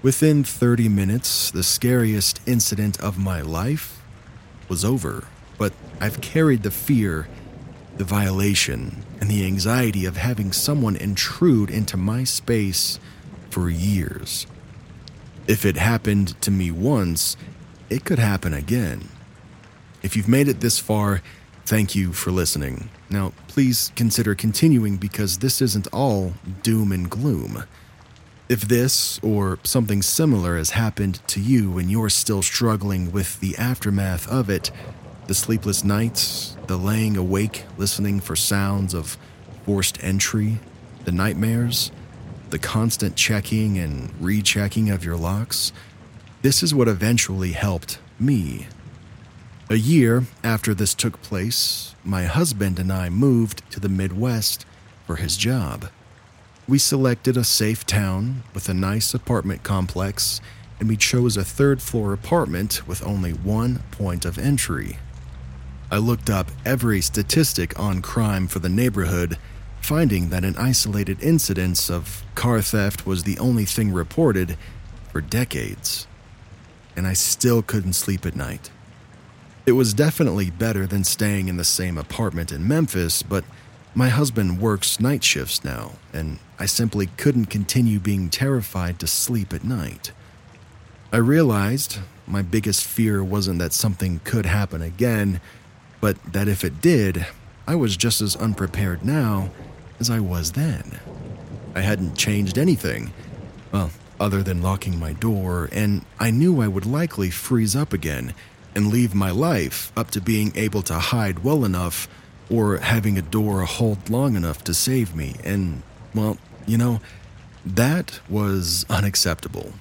Within 30 minutes, the scariest incident of my life was over, but I've carried the fear, the violation, and the anxiety of having someone intrude into my space for years. If it happened to me once, it could happen again. If you've made it this far, thank you for listening. Now, please consider continuing because this isn't all doom and gloom. If this or something similar has happened to you and you're still struggling with the aftermath of it, the sleepless nights, the laying awake listening for sounds of forced entry, the nightmares, the constant checking and rechecking of your locks, this is what eventually helped me. A year after this took place, my husband and I moved to the Midwest for his job. We selected a safe town with a nice apartment complex, and we chose a third floor apartment with only one point of entry. I looked up every statistic on crime for the neighborhood, finding that an isolated incidence of car theft was the only thing reported for decades. And I still couldn't sleep at night. It was definitely better than staying in the same apartment in Memphis, but my husband works night shifts now, and I simply couldn't continue being terrified to sleep at night. I realized my biggest fear wasn't that something could happen again, but that if it did, I was just as unprepared now as I was then. I hadn't changed anything, well, other than locking my door, and I knew I would likely freeze up again and leave my life up to being able to hide well enough or having a door hold long enough to save me. And, well, you know, that was unacceptable.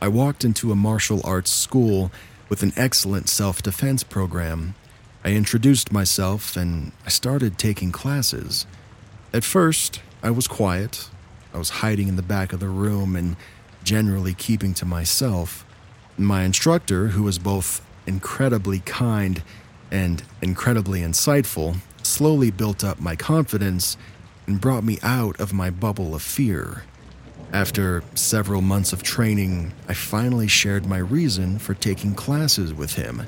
I walked into a martial arts school with an excellent self defense program. I introduced myself and I started taking classes. At first, I was quiet. I was hiding in the back of the room and generally keeping to myself. My instructor, who was both incredibly kind and incredibly insightful, slowly built up my confidence and brought me out of my bubble of fear. After several months of training, I finally shared my reason for taking classes with him,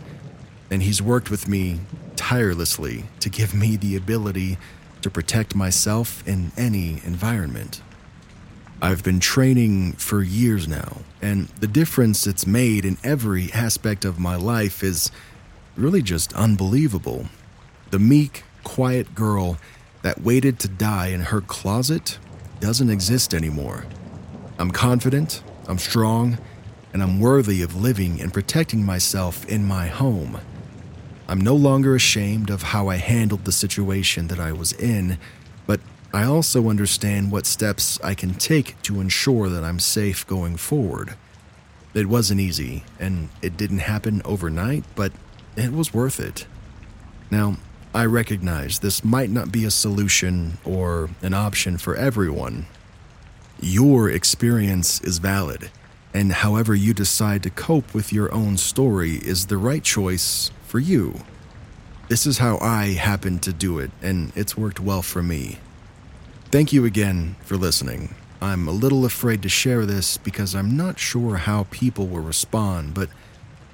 and he's worked with me tirelessly to give me the ability to protect myself in any environment. I've been training for years now, and the difference it's made in every aspect of my life is really just unbelievable. The meek, quiet girl that waited to die in her closet doesn't exist anymore. I'm confident, I'm strong, and I'm worthy of living and protecting myself in my home. I'm no longer ashamed of how I handled the situation that I was in, but I also understand what steps I can take to ensure that I'm safe going forward. It wasn't easy, and it didn't happen overnight, but it was worth it. Now, I recognize this might not be a solution or an option for everyone. Your experience is valid, and however you decide to cope with your own story is the right choice for you. This is how I happened to do it, and it's worked well for me. Thank you again for listening. I'm a little afraid to share this because I'm not sure how people will respond, but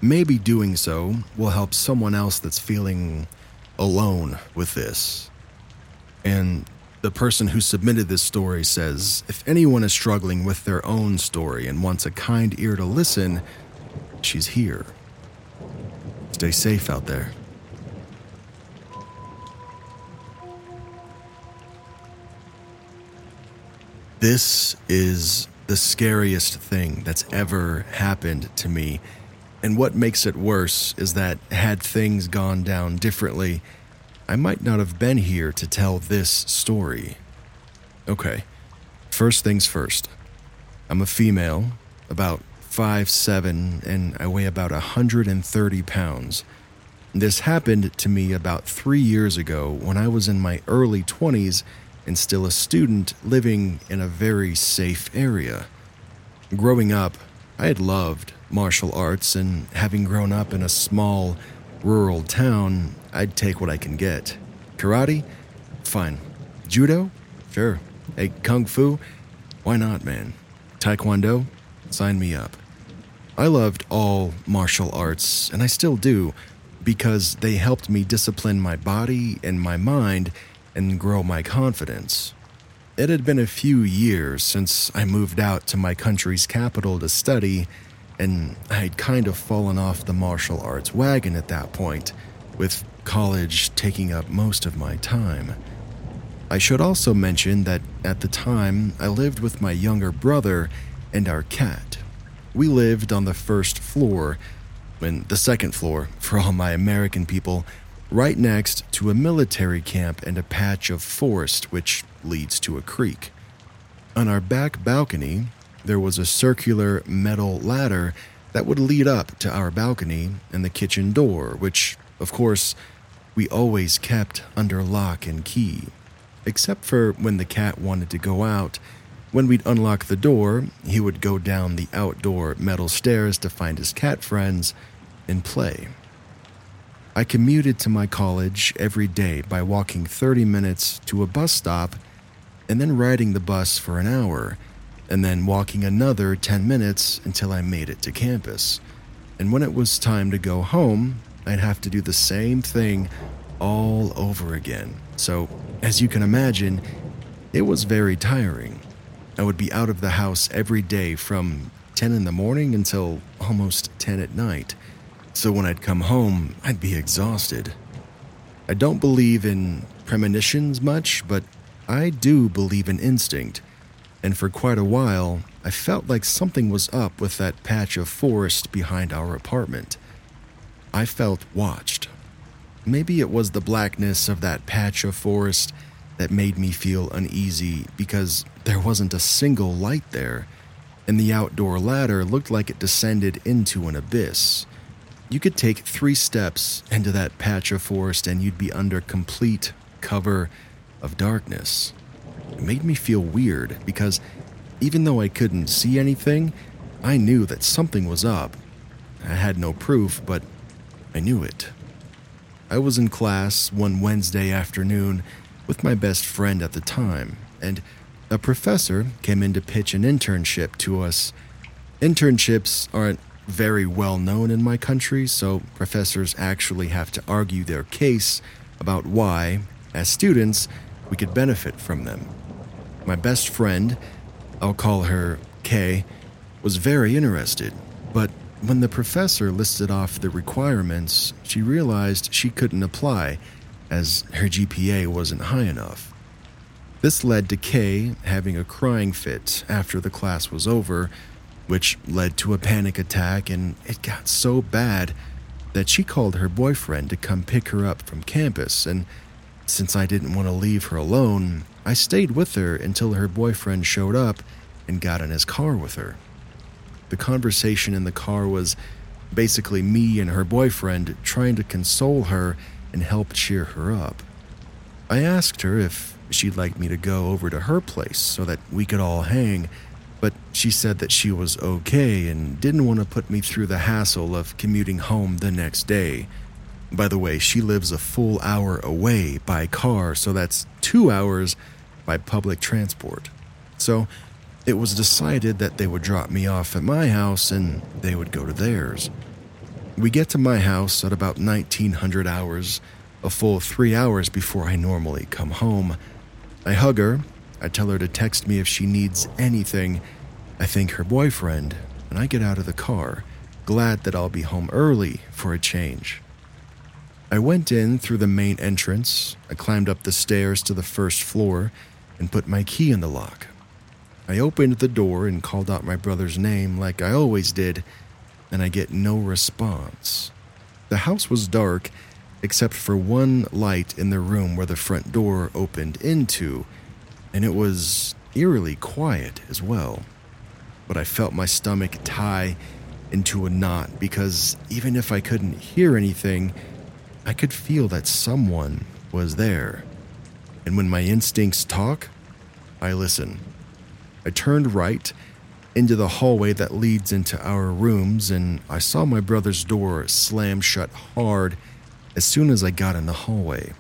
maybe doing so will help someone else that's feeling alone with this. And the person who submitted this story says if anyone is struggling with their own story and wants a kind ear to listen, she's here. Stay safe out there. This is the scariest thing that's ever happened to me. And what makes it worse is that had things gone down differently, I might not have been here to tell this story. Okay, first things first. I'm a female, about five seven, and I weigh about 130 pounds. This happened to me about three years ago when I was in my early 20s and still a student living in a very safe area. Growing up, I had loved martial arts, and having grown up in a small, rural town, I'd take what I can get. Karate? Fine. Judo? Sure. Hey, Kung Fu? Why not, man? Taekwondo? Sign me up. I loved all martial arts, and I still do, because they helped me discipline my body and my mind and grow my confidence. It had been a few years since I moved out to my country's capital to study, and I'd kind of fallen off the martial arts wagon at that point, with college taking up most of my time. I should also mention that at the time I lived with my younger brother and our cat. We lived on the first floor, and the second floor, for all my American people, right next to a military camp and a patch of forest which leads to a creek. On our back balcony, there was a circular metal ladder that would lead up to our balcony and the kitchen door, which, of course, we always kept under lock and key. Except for when the cat wanted to go out. When we'd unlock the door, he would go down the outdoor metal stairs to find his cat friends and play. I commuted to my college every day by walking 30 minutes to a bus stop and then riding the bus for an hour, and then walking another 10 minutes until I made it to campus. And when it was time to go home, I'd have to do the same thing all over again. So, as you can imagine, it was very tiring. I would be out of the house every day from 10 in the morning until almost 10 at night. So when I'd come home, I'd be exhausted. I don't believe in premonitions much, but I do believe in instinct. And for quite a while, I felt like something was up with that patch of forest behind our apartment. I felt watched. Maybe it was the blackness of that patch of forest that made me feel uneasy because there wasn't a single light there, and the outdoor ladder looked like it descended into an abyss. You could take three steps into that patch of forest and you'd be under complete cover of darkness. It made me feel weird because even though I couldn't see anything, I knew that something was up. I had no proof, but I knew it. I was in class one Wednesday afternoon with my best friend at the time, and a professor came in to pitch an internship to us. Internships aren't very well known in my country, so professors actually have to argue their case about why, as students, we could benefit from them. My best friend, I'll call her Kay, was very interested, but when the professor listed off the requirements, she realized she couldn't apply as her GPA wasn't high enough. This led to Kay having a crying fit after the class was over, which led to a panic attack, and it got so bad that she called her boyfriend to come pick her up from campus. And since I didn't want to leave her alone, I stayed with her until her boyfriend showed up and got in his car with her. The conversation in the car was basically me and her boyfriend trying to console her and help cheer her up. I asked her if she'd like me to go over to her place so that we could all hang, but she said that she was okay and didn't want to put me through the hassle of commuting home the next day. By the way, she lives a full hour away by car, so that's two hours by public transport. So it was decided that they would drop me off at my house and they would go to theirs. We get to my house at about 1900 hours, a full three hours before I normally come home. I hug her, I tell her to text me if she needs anything. I thank her boyfriend, and I get out of the car, glad that I'll be home early for a change. I went in through the main entrance, I climbed up the stairs to the first floor, and put my key in the lock. I opened the door and called out my brother's name like I always did, and I get no response. The house was dark, except for one light in the room where the front door opened into, and it was eerily quiet as well. But I felt my stomach tie into a knot because even if I couldn't hear anything, I could feel that someone was there. And when my instincts talk, I listen. I turned right into the hallway that leads into our rooms, and I saw my brother's door slam shut hard as soon as I got in the hallway.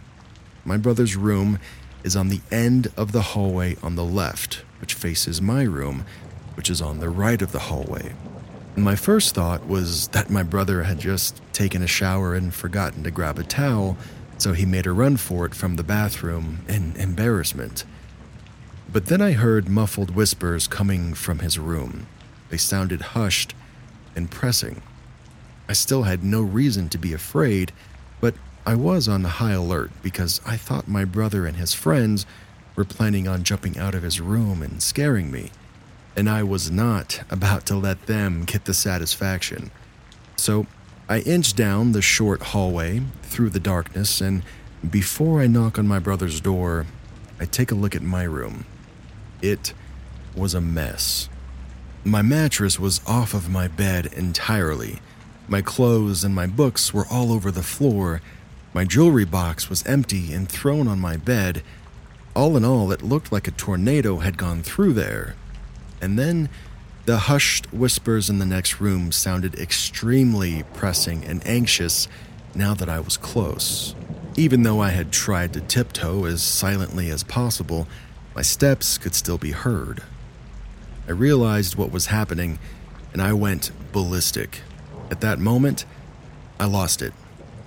My brother's room is on the end of the hallway on the left, which faces my room, which is on the right of the hallway. My first thought was that my brother had just taken a shower and forgotten to grab a towel, so he made a run for it from the bathroom in embarrassment. But then I heard muffled whispers coming from his room. They sounded hushed and pressing. I still had no reason to be afraid, but I was on the high alert because I thought my brother and his friends were planning on jumping out of his room and scaring me, and I was not about to let them get the satisfaction. So I inch down the short hallway through the darkness, and before I knock on my brother's door, I take a look at my room. It was a mess. My mattress was off of my bed entirely. My clothes and my books were all over the floor. My jewelry box was empty and thrown on my bed. All in all, it looked like a tornado had gone through there. And then the hushed whispers in the next room sounded extremely pressing and anxious now that I was close. Even though I had tried to tiptoe as silently as possible, my steps could still be heard. I realized what was happening and I went ballistic. At that moment, I lost it.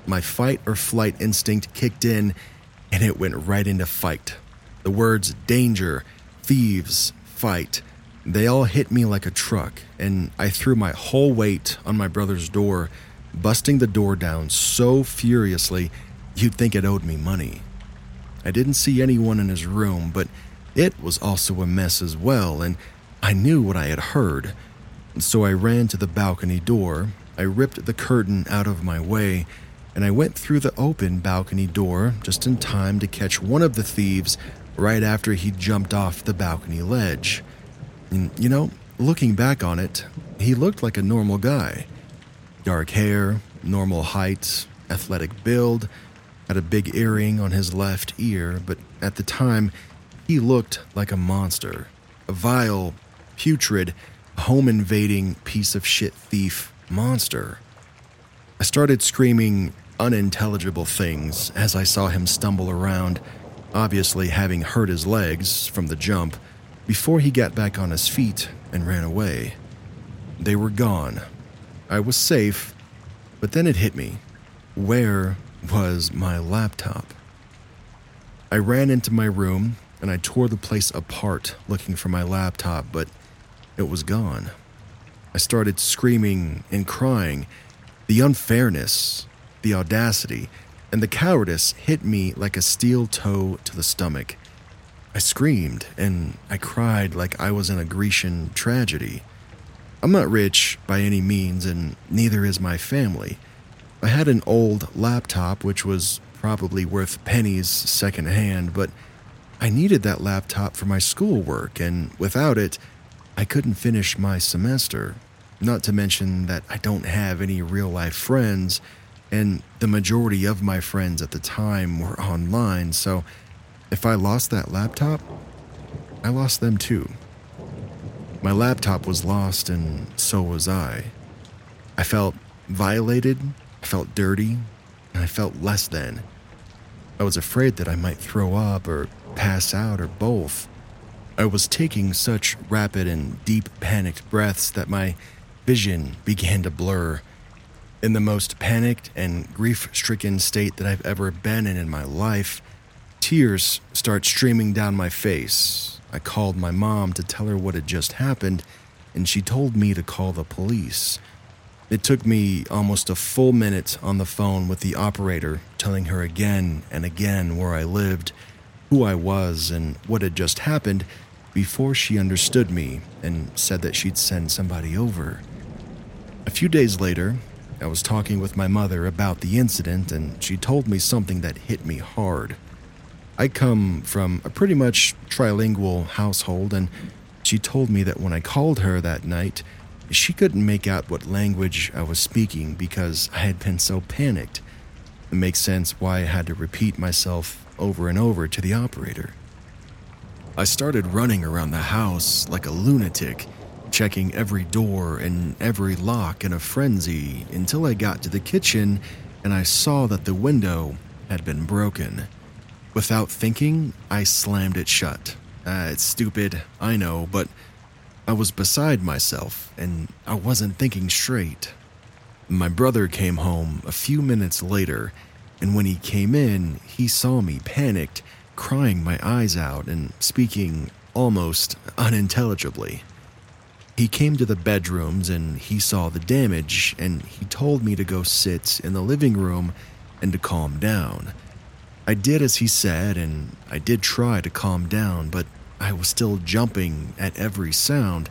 My fight or flight instinct kicked in and it went right into fight. The words danger, thieves, fight, they all hit me like a truck, and I threw my whole weight on my brother's door, busting the door down so furiously you'd think it owed me money. I didn't see anyone in his room, but it was also a mess as well, and I knew what I had heard. So I ran to the balcony door, I ripped the curtain out of my way, and I went through the open balcony door just in time to catch one of the thieves right after he jumped off the balcony ledge. And, you know, looking back on it, he looked like a normal guy. Dark hair, normal height, athletic build, had a big earring on his left ear, but at the time, he looked like a monster. A vile, putrid, home invading piece of shit thief monster. I started screaming unintelligible things as I saw him stumble around, obviously having hurt his legs from the jump, before he got back on his feet and ran away. They were gone. I was safe, but then it hit me. Where was my laptop? I ran into my room and I tore the place apart looking for my laptop, but it was gone. I started screaming and crying. The unfairness, the audacity, and the cowardice hit me like a steel toe to the stomach. I screamed and I cried like I was in a Grecian tragedy. I'm not rich by any means, and neither is my family. I had an old laptop which was probably worth pennies secondhand, but I needed that laptop for my schoolwork, and without it, I couldn't finish my semester. Not to mention that I don't have any real life friends, and the majority of my friends at the time were online, so if I lost that laptop, I lost them too. My laptop was lost, and so was I. I felt violated, I felt dirty, and I felt less than. I was afraid that I might throw up or pass out or both. I was taking such rapid and deep panicked breaths that my vision began to blur. In the most panicked and grief stricken state that I've ever been in in my life, tears start streaming down my face. I called my mom to tell her what had just happened, and she told me to call the police. It took me almost a full minute on the phone with the operator, telling her again and again where I lived, who I was, and what had just happened before she understood me and said that she'd send somebody over. A few days later, I was talking with my mother about the incident, and she told me something that hit me hard. I come from a pretty much trilingual household, and she told me that when I called her that night, she couldn't make out what language I was speaking because I had been so panicked. It makes sense why I had to repeat myself over and over to the operator. I started running around the house like a lunatic, checking every door and every lock in a frenzy until I got to the kitchen and I saw that the window had been broken. Without thinking, I slammed it shut. Uh, it's stupid, I know, but I was beside myself and I wasn't thinking straight. My brother came home a few minutes later, and when he came in, he saw me panicked, crying my eyes out and speaking almost unintelligibly. He came to the bedrooms and he saw the damage, and he told me to go sit in the living room and to calm down. I did as he said, and I did try to calm down, but I was still jumping at every sound,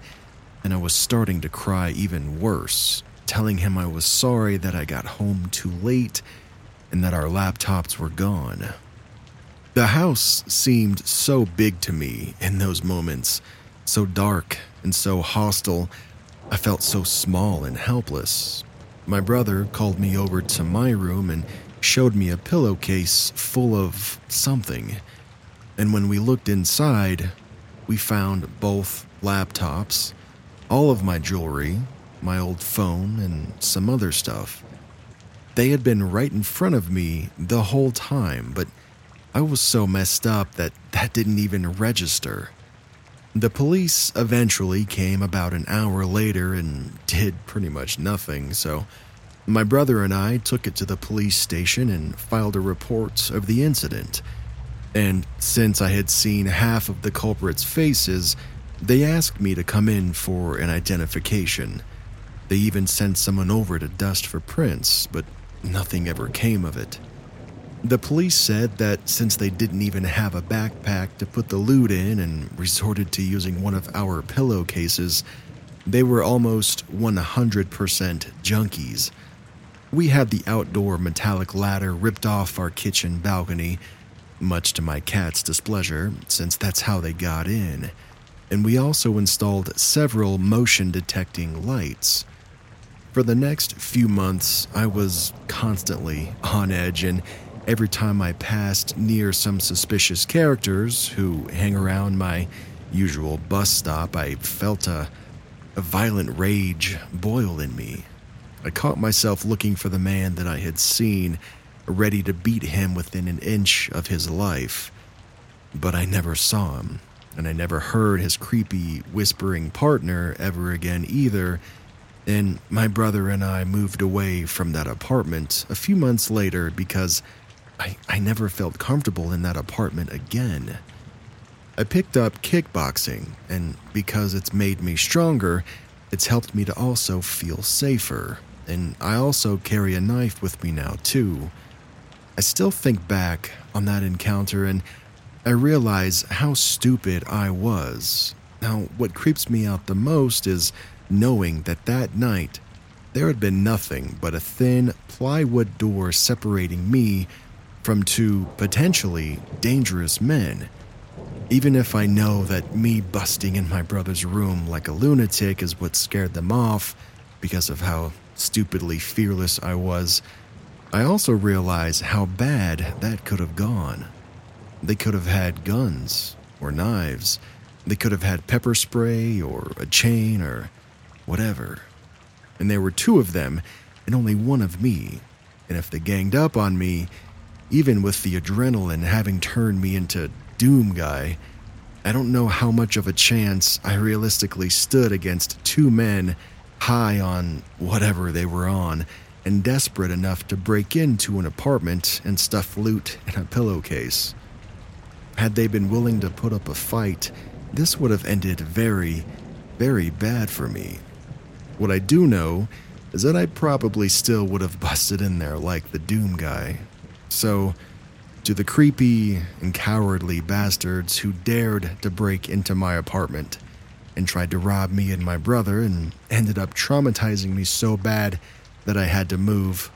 and I was starting to cry even worse, telling him I was sorry that I got home too late and that our laptops were gone. The house seemed so big to me in those moments, so dark and so hostile. I felt so small and helpless. My brother called me over to my room and showed me a pillowcase full of something. And when we looked inside, we found both laptops, all of my jewelry, my old phone, and some other stuff. They had been right in front of me the whole time, but I was so messed up that that didn't even register. The police eventually came about an hour later and did pretty much nothing, so my brother and I took it to the police station and filed a report of the incident. And since I had seen half of the culprits' faces, they asked me to come in for an identification. They even sent someone over to dust for prints, but nothing ever came of it. The police said that since they didn't even have a backpack to put the loot in and resorted to using one of our pillowcases, they were almost 100% junkies. We had the outdoor metallic ladder ripped off our kitchen balcony, much to my cat's displeasure, since that's how they got in. And we also installed several motion detecting lights. For the next few months, I was constantly on edge, and every time I passed near some suspicious characters who hang around my usual bus stop, I felt a, a violent rage boil in me. I caught myself looking for the man that I had seen, ready to beat him within an inch of his life. But I never saw him, and I never heard his creepy, whispering partner ever again either. And my brother and I moved away from that apartment a few months later because I, I never felt comfortable in that apartment again. I picked up kickboxing, and because it's made me stronger, it's helped me to also feel safer. And I also carry a knife with me now, too. I still think back on that encounter and I realize how stupid I was. Now, what creeps me out the most is knowing that that night there had been nothing but a thin plywood door separating me from two potentially dangerous men. Even if I know that me busting in my brother's room like a lunatic is what scared them off because of how stupidly fearless I was, I also realize how bad that could have gone. They could have had guns or knives. They could have had pepper spray or a chain or whatever. And there were two of them and only one of me. And if they ganged up on me, even with the adrenaline having turned me into Doom Guy, I don't know how much of a chance I realistically stood against two men high on whatever they were on and desperate enough to break into an apartment and stuff loot in a pillowcase. Had they been willing to put up a fight, this would have ended very, very bad for me. What I do know is that I probably still would have busted in there like the Doom guy. So, to the creepy and cowardly bastards who dared to break into my apartment and tried to rob me and my brother and ended up traumatizing me so bad that I had to move.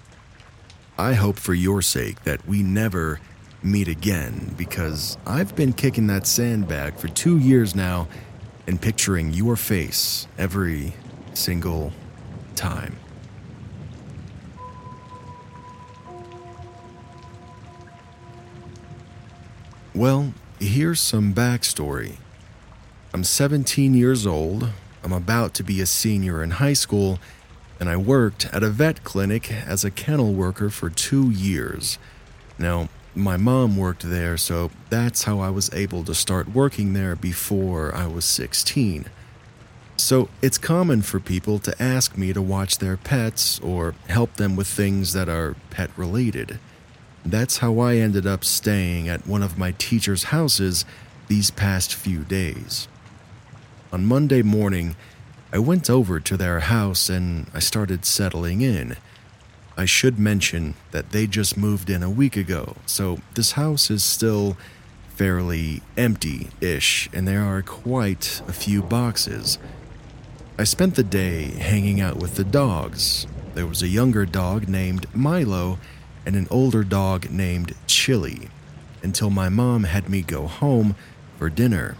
I hope for your sake that we never meet again because I've been kicking that sandbag for two years now and picturing your face every single time. Well, here's some backstory I'm 17 years old, I'm about to be a senior in high school, and I worked at a vet clinic as a kennel worker for two years. Now, my mom worked there, so that's how I was able to start working there before I was 16. So it's common for people to ask me to watch their pets or help them with things that are pet related. That's how I ended up staying at one of my teacher's houses these past few days. On Monday morning, I went over to their house and I started settling in. I should mention that they just moved in a week ago, so this house is still fairly empty ish, and there are quite a few boxes. I spent the day hanging out with the dogs. There was a younger dog named Milo and an older dog named Chili until my mom had me go home for dinner.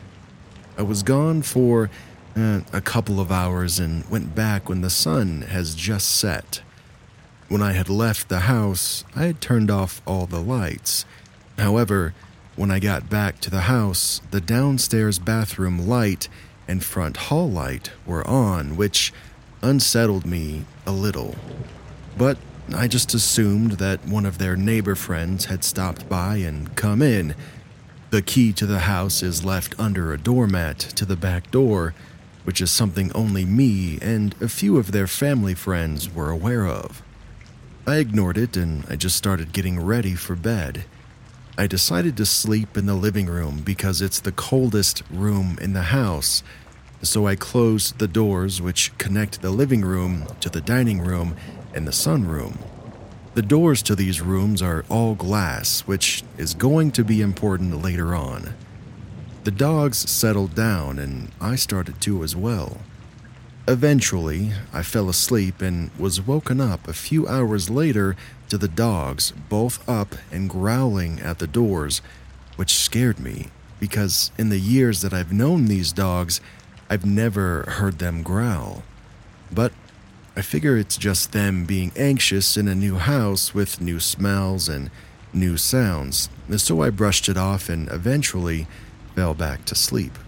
I was gone for uh, a couple of hours and went back when the sun has just set. When I had left the house, I had turned off all the lights. However, when I got back to the house, the downstairs bathroom light and front hall light were on, which unsettled me a little. But I just assumed that one of their neighbor friends had stopped by and come in. The key to the house is left under a doormat to the back door, which is something only me and a few of their family friends were aware of. I ignored it and I just started getting ready for bed. I decided to sleep in the living room because it's the coldest room in the house, so I closed the doors which connect the living room to the dining room and the sunroom. The doors to these rooms are all glass, which is going to be important later on. The dogs settled down and I started to as well. Eventually, I fell asleep and was woken up a few hours later to the dogs both up and growling at the doors, which scared me because in the years that I've known these dogs, I've never heard them growl. But I figure it's just them being anxious in a new house with new smells and new sounds, so I brushed it off and eventually fell back to sleep.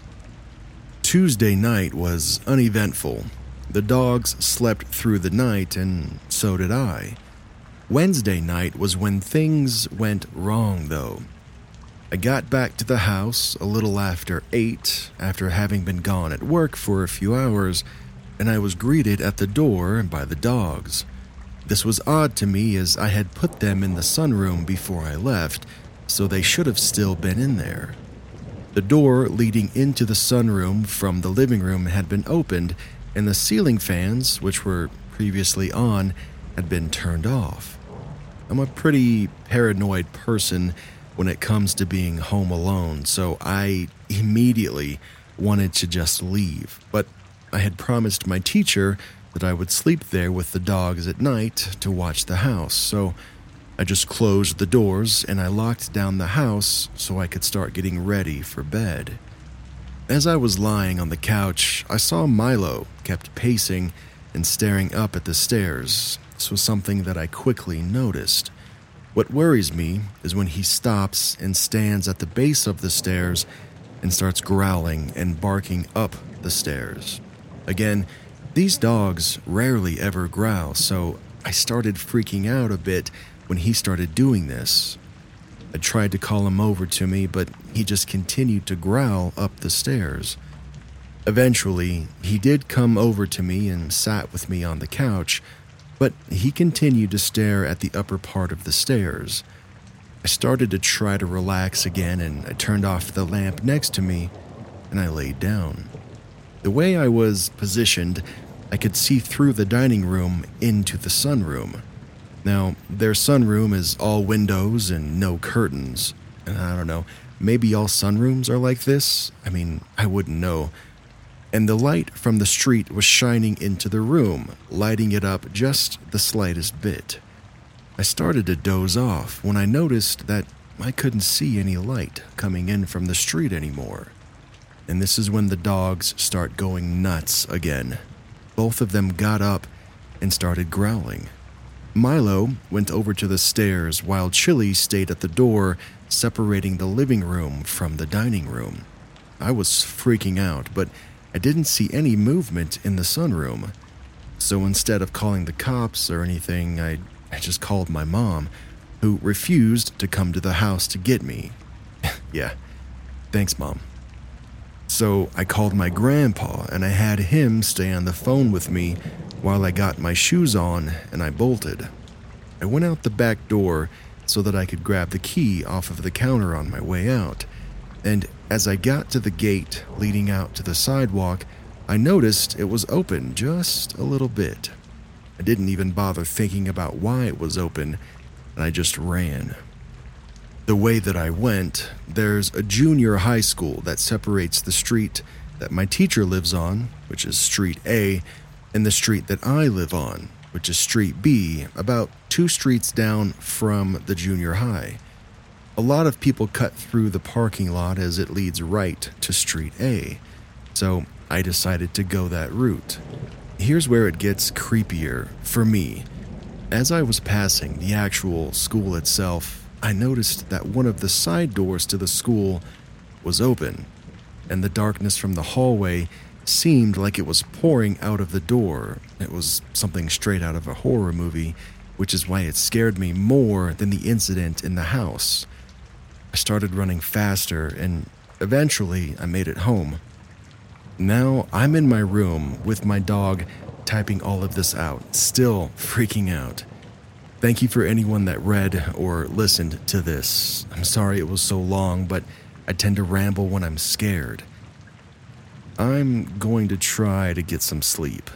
Tuesday night was uneventful. The dogs slept through the night, and so did I. Wednesday night was when things went wrong, though. I got back to the house a little after 8 after having been gone at work for a few hours, and I was greeted at the door by the dogs. This was odd to me as I had put them in the sunroom before I left, so they should have still been in there. The door leading into the sunroom from the living room had been opened, and the ceiling fans, which were previously on, had been turned off. I'm a pretty paranoid person when it comes to being home alone, so I immediately wanted to just leave. But I had promised my teacher that I would sleep there with the dogs at night to watch the house, so I just closed the doors and I locked down the house so I could start getting ready for bed. As I was lying on the couch, I saw Milo kept pacing and staring up at the stairs. This was something that I quickly noticed. What worries me is when he stops and stands at the base of the stairs and starts growling and barking up the stairs. Again, these dogs rarely ever growl, so I started freaking out a bit when he started doing this. I tried to call him over to me, but he just continued to growl up the stairs. Eventually, he did come over to me and sat with me on the couch, but he continued to stare at the upper part of the stairs. I started to try to relax again and I turned off the lamp next to me and I laid down. The way I was positioned, I could see through the dining room into the sunroom. Now, their sunroom is all windows and no curtains. And I don't know, maybe all sunrooms are like this? I mean, I wouldn't know. And the light from the street was shining into the room, lighting it up just the slightest bit. I started to doze off when I noticed that I couldn't see any light coming in from the street anymore. And this is when the dogs start going nuts again. Both of them got up and started growling. Milo went over to the stairs while Chili stayed at the door separating the living room from the dining room. I was freaking out, but I didn't see any movement in the sunroom. So instead of calling the cops or anything, I, I just called my mom, who refused to come to the house to get me. yeah, thanks, mom. So I called my grandpa and I had him stay on the phone with me while I got my shoes on and I bolted. I went out the back door so that I could grab the key off of the counter on my way out. And as I got to the gate leading out to the sidewalk, I noticed it was open just a little bit. I didn't even bother thinking about why it was open, and I just ran. The way that I went, there's a junior high school that separates the street that my teacher lives on, which is Street A, and the street that I live on, which is Street B, about two streets down from the junior high. A lot of people cut through the parking lot as it leads right to Street A, so I decided to go that route. Here's where it gets creepier for me. As I was passing the actual school itself, I noticed that one of the side doors to the school was open, and the darkness from the hallway seemed like it was pouring out of the door. It was something straight out of a horror movie, which is why it scared me more than the incident in the house. I started running faster, and eventually I made it home. Now I'm in my room with my dog typing all of this out, still freaking out. Thank you for anyone that read or listened to this. I'm sorry it was so long, but I tend to ramble when I'm scared. I'm going to try to get some sleep.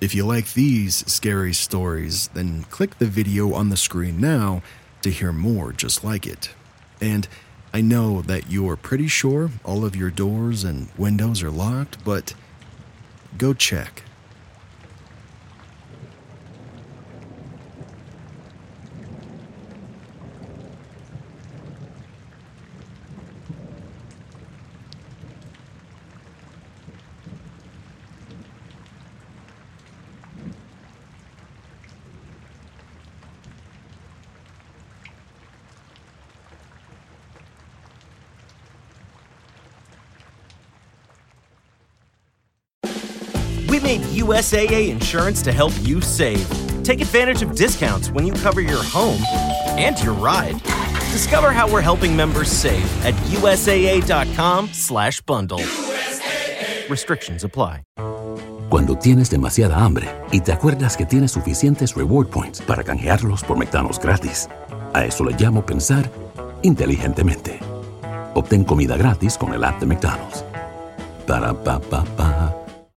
If you like these scary stories, then click the video on the screen now to hear more just like it. And I know that you're pretty sure all of your doors and windows are locked, but go check. Made USAA insurance to help you save. Take advantage of discounts when you cover your home and your ride. Discover how we're helping members save at usaa.com/bundle. Restrictions apply. Cuando tienes demasiada hambre y te acuerdas que tienes suficientes reward points para canjearlos por McDonald's gratis. A eso le llamo pensar inteligentemente. Obtén comida gratis con el app de McDonald's. Para pa pa pa.